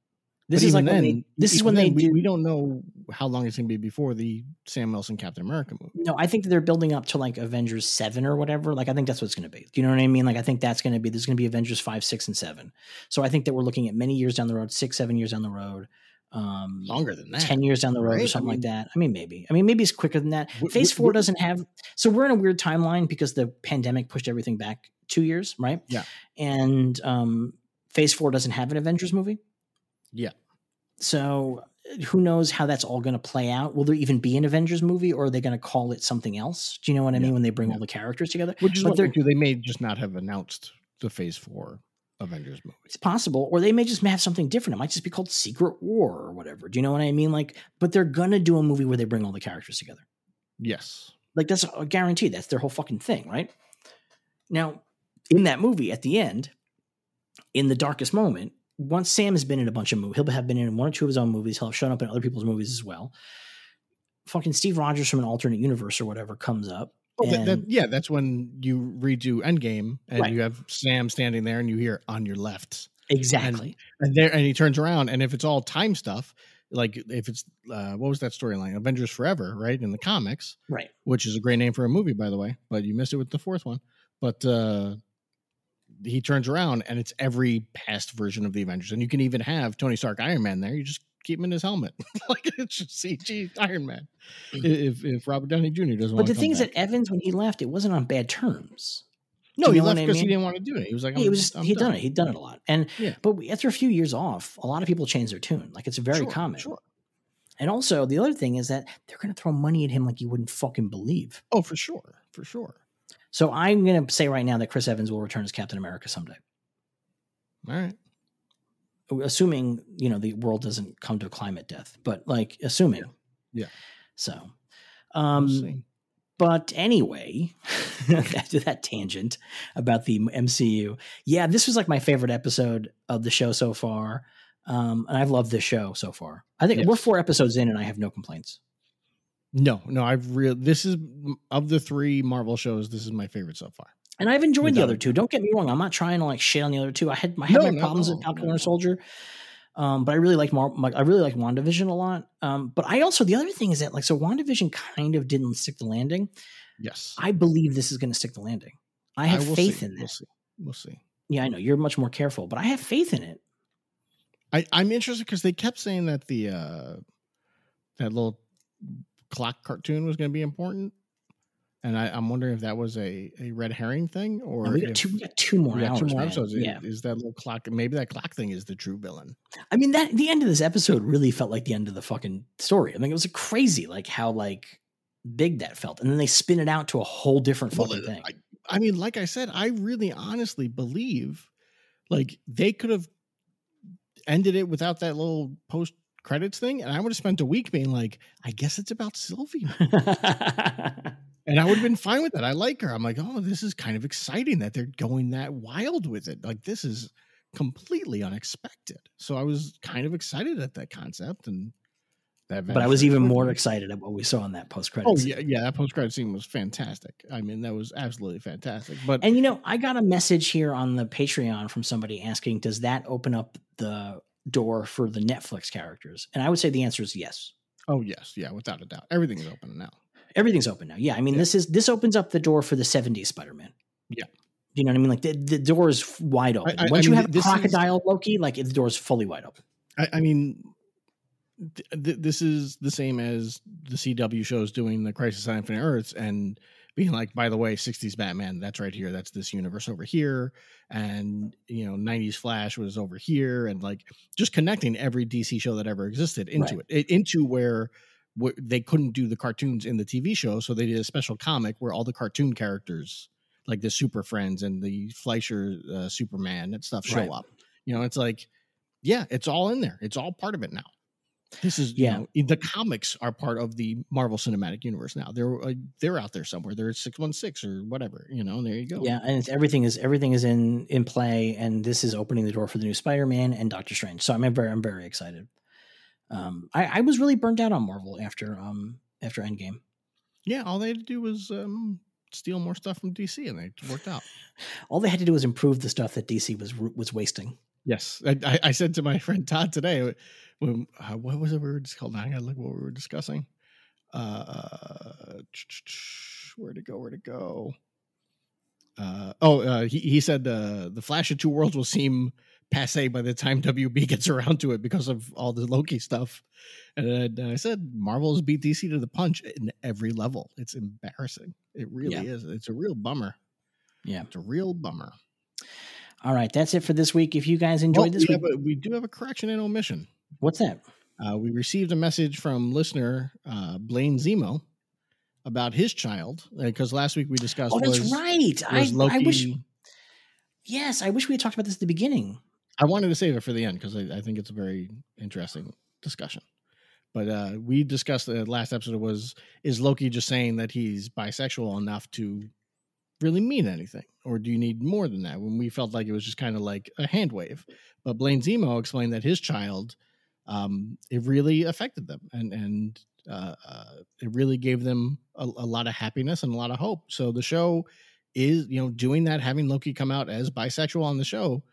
this but is like then, they, this is when they we, do, we don't know how long it's going to be before the Sam Wilson Captain America movie. No, I think they're building up to like Avengers seven or whatever. Like I think that's what it's going to be. Do you know what I mean? Like I think that's going to be there's going to be Avengers five, six, and seven. So I think that we're looking at many years down the road, six, seven years down the road um, longer than that 10 years down the road right? or something I mean, like that i mean maybe i mean maybe it's quicker than that w- phase four w- doesn't have so we're in a weird timeline because the pandemic pushed everything back two years right yeah and um, phase four doesn't have an avengers movie yeah so who knows how that's all going to play out will there even be an avengers movie or are they going to call it something else do you know what i mean when they bring yeah. all the characters together which is but what they do they may just not have announced the phase four Avengers movie. It's possible, or they may just have something different. It might just be called Secret War or whatever. Do you know what I mean? Like, but they're gonna do a movie where they bring all the characters together. Yes, like that's a guarantee. That's their whole fucking thing, right? Now, in that movie, at the end, in the darkest moment, once Sam has been in a bunch of movies, he'll have been in one or two of his own movies. He'll have shown up in other people's movies as well. Fucking Steve Rogers from an alternate universe or whatever comes up Oh, that, that, yeah, that's when you redo Endgame and right. you have Sam standing there and you hear on your left. Exactly. And, and, there and he turns around and if it's all time stuff, like if it's uh, what was that storyline? Avengers Forever, right? In the comics. Right. Which is a great name for a movie, by the way, but you missed it with the fourth one. But uh he turns around and it's every past version of the Avengers. And you can even have Tony Stark Iron Man there. You just keep him in his helmet. like it's just CG Iron Man. Mm-hmm. If if Robert Downey Jr. doesn't But the thing is that Evans, when he left, it wasn't on bad terms. No, he left because I mean? he didn't want to do it. He was like, he was just, he'd done. done it. He'd done it a lot. And yeah. but after a few years off, a lot of people change their tune. Like it's very sure, common. Sure. And also the other thing is that they're going to throw money at him like you wouldn't fucking believe. Oh, for sure, for sure. So I'm going to say right now that Chris Evans will return as Captain America someday. All right assuming you know the world doesn't come to a climate death, but like assuming, yeah. So, um, we'll but anyway, after that tangent about the MCU, yeah, this was like my favorite episode of the show so far. Um, and I've loved this show so far. I think yes. we're four episodes in, and I have no complaints. No, no, I've real. This is of the three Marvel shows. This is my favorite so far. And I've enjoyed the other two. Don't get me wrong. I'm not trying to like shit on the other two. I had, I had no, my no, problems no, with Falcon Winter Soldier. Um, but I really liked Mar- I really liked WandaVision a lot. Um, but I also the other thing is that like so WandaVision kind of didn't stick the landing. Yes, I believe this is going to stick the landing. I have will faith see. in We'll this. see. We'll see. Yeah, I know you're much more careful, but I have faith in it. I, I'm interested because they kept saying that the uh that little clock cartoon was going to be important, and I, I'm wondering if that was a, a red herring thing or we got if- two, we got two more hours. two more episodes. Yeah, Is, is that little clock? Maybe that clock thing is the true villain. I mean that the end of this episode really felt like the end of the fucking story. I mean, it was crazy, like how like big that felt, and then they spin it out to a whole different Well, fucking thing. I, I mean, like I said, I really honestly believe like they could have ended it without that little post credits thing, and I would have spent a week being like, I guess it's about Sylvie. And I would have been fine with that. I like her. I'm like, oh, this is kind of exciting that they're going that wild with it. Like this is completely unexpected. So I was kind of excited at that concept and that. but I was even more excited at what we saw in that post Oh credits. yeah, yeah. That post credit scene was fantastic. I mean, that was absolutely fantastic. But And you know, I got a message here on the Patreon from somebody asking, does that open up the door for the Netflix characters? And I would say the answer is yes. oh yes, yeah, without a doubt, everything is open now. Everything's open now. Yeah, I mean, Yeah. this is this opens up the door for the '70s Spider-Man. Yeah. you know what I mean. Like the, the door is wide open. I- I Once you mean, have this is- Crocodile Loki, like the door is fully wide open. I, I mean, th- th- this is the same as the CW shows doing the Crisis on Infinite Earths and being like, by the way, 60s Batman, that's right here. That's this universe over here. And, you know, 90s Flash was over here. And like just connecting every DC show that ever existed into Right. it, into where, where they couldn't do the cartoons in the TV show. So they did a special comic where all the cartoon characters, like the Super Friends and the Fleischer uh, Superman and stuff show Right. up. You know, it's like, yeah, it's all in there. It's all part of it now. This is Yeah. you know, the comics are part of the Marvel Cinematic Universe now. They're uh, they're out there somewhere. They're six one six or whatever. You know, there you go. Yeah, and it's, everything is everything is in in play, and this is opening the door for the new Spider-Man and Doctor Strange. So I'm very I'm very excited. Um, I, I was really burnt out on Marvel after um after Endgame. yeah. All they had to do was um, steal more stuff from DC, and it worked out. All they had to do was improve the stuff that DC was was wasting. Yes, I, I, I said to my friend Todd today, when uh, what was it we were just called? I gotta look what we were discussing. Uh, where to go? Where to go? Uh, oh, uh, he he said uh, the Flash of Two Worlds will seem passe by the time WB gets around to it because of all the Loki stuff. And uh, I said Marvel has beat DC to the punch in every level. It's embarrassing. It really Yeah. is. It's a real bummer. Yeah. It's a real bummer. All right, that's it for this week. If you guys Oh, enjoyed this we, week, a, we do have a correction and omission. What's that? Uh, we received a message from listener uh, Blaine Zemo about his child because last week we discussed Oh, that's was, right. I, was Loki. I wish. Yes, I wish we had talked about this at the beginning. I wanted to save it for the end because I, I think it's a very interesting discussion. But uh, we discussed the last episode was is Loki just saying that he's bisexual enough to really mean anything, or do you need more than that? When we felt like it was just kind of like a hand wave, but Blaine Zemo explained that his child, um, it really affected them, and and uh, uh, it really gave them a, a lot of happiness and a lot of hope. So the show is you know doing that, having Loki come out as bisexual on the show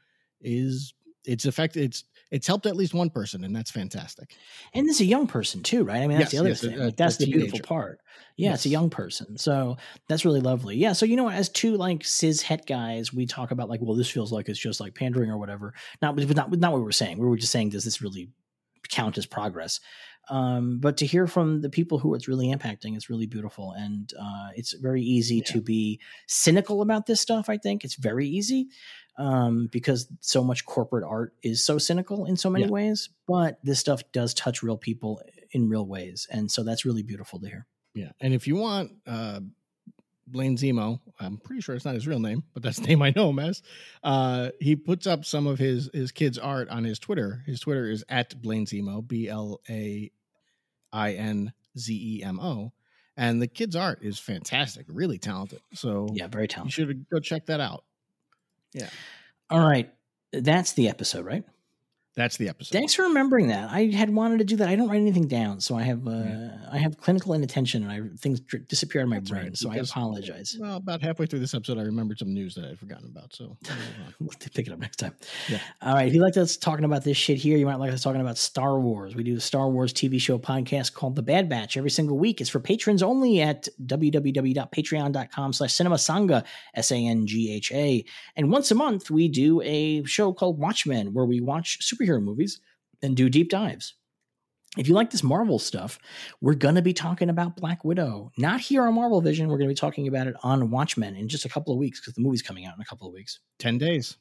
is it's affected it's it's helped at least one person and that's fantastic And this is a young person too, right? I mean, that's Yes, the other yes, thing. a- like, that's the beautiful part. Yeah, it's a young person, so that's really lovely. Yeah, so you know, as two like cis het guys, we talk about like, well, this feels like it's just like pandering or whatever. Not, but not, not what we were saying. We were just saying, does this really count as progress? Um, but to hear from the people who it's really impacting, is really beautiful, and uh, it's very easy Yeah. to be cynical about this stuff. I think it's very easy um, because so much corporate art is so cynical in so many Yeah. ways. But this stuff does touch real people in real ways, and so that's really beautiful to hear. yeah and if you want uh blaine zemo i'm pretty sure it's not his real name but that's the name i know him as uh he puts up some of his his kids art on his twitter his twitter is at blaine zemo b-l-a-i-n-z-e-m-o and the kids art is fantastic really talented so Yeah, very talented. you should go check that out Yeah. All right, that's the episode, right? That's the episode. Thanks for remembering that. I had wanted to do that. I don't write anything down, so I have uh, Yeah. I have clinical inattention, and I things disappear out of my That's brain. right, so I apologize. Well, about halfway through this episode, I remembered some news that I'd forgotten about. So we'll move on. We'll pick it up next time. Yeah. All right. If you like us talking about this shit here, you might like us talking about Star Wars. We do a Star Wars TV show podcast called The Bad Batch every single week. It's for patrons only at www.patreon.com slash cinema sangha, S-A-N-G-H-A. And once a month, we do a show called Watchmen where we watch superhero movies and do deep dives. If you like this Marvel stuff, we're going to be talking about Black Widow. Not here on Marvel Vision. We're going to be talking about it on Watchmen in just a couple of weeks because the movie's coming out in a couple of weeks. Ten days.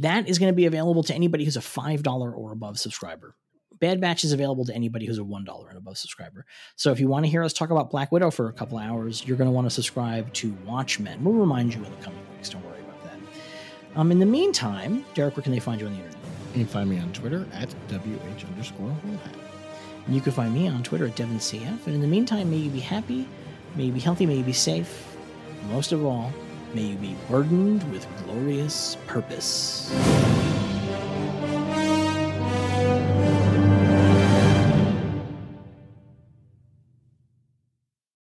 That is going to be available to anybody who's a $5 or above subscriber. Bad Batch is available to anybody who's a $1 and above subscriber. So if you want to hear us talk about Black Widow for a couple hours, you're going to want to subscribe to Watchmen. We'll remind you in the coming weeks. Don't worry about that. Um, in the meantime, Derek, where can they find you on the internet? You can find me on Twitter at WH underscore whole hat. And you can find me on Twitter at DevinCF. And in the meantime, may you be happy, may you be healthy, may you be safe. Most of all, may you be burdened with glorious purpose.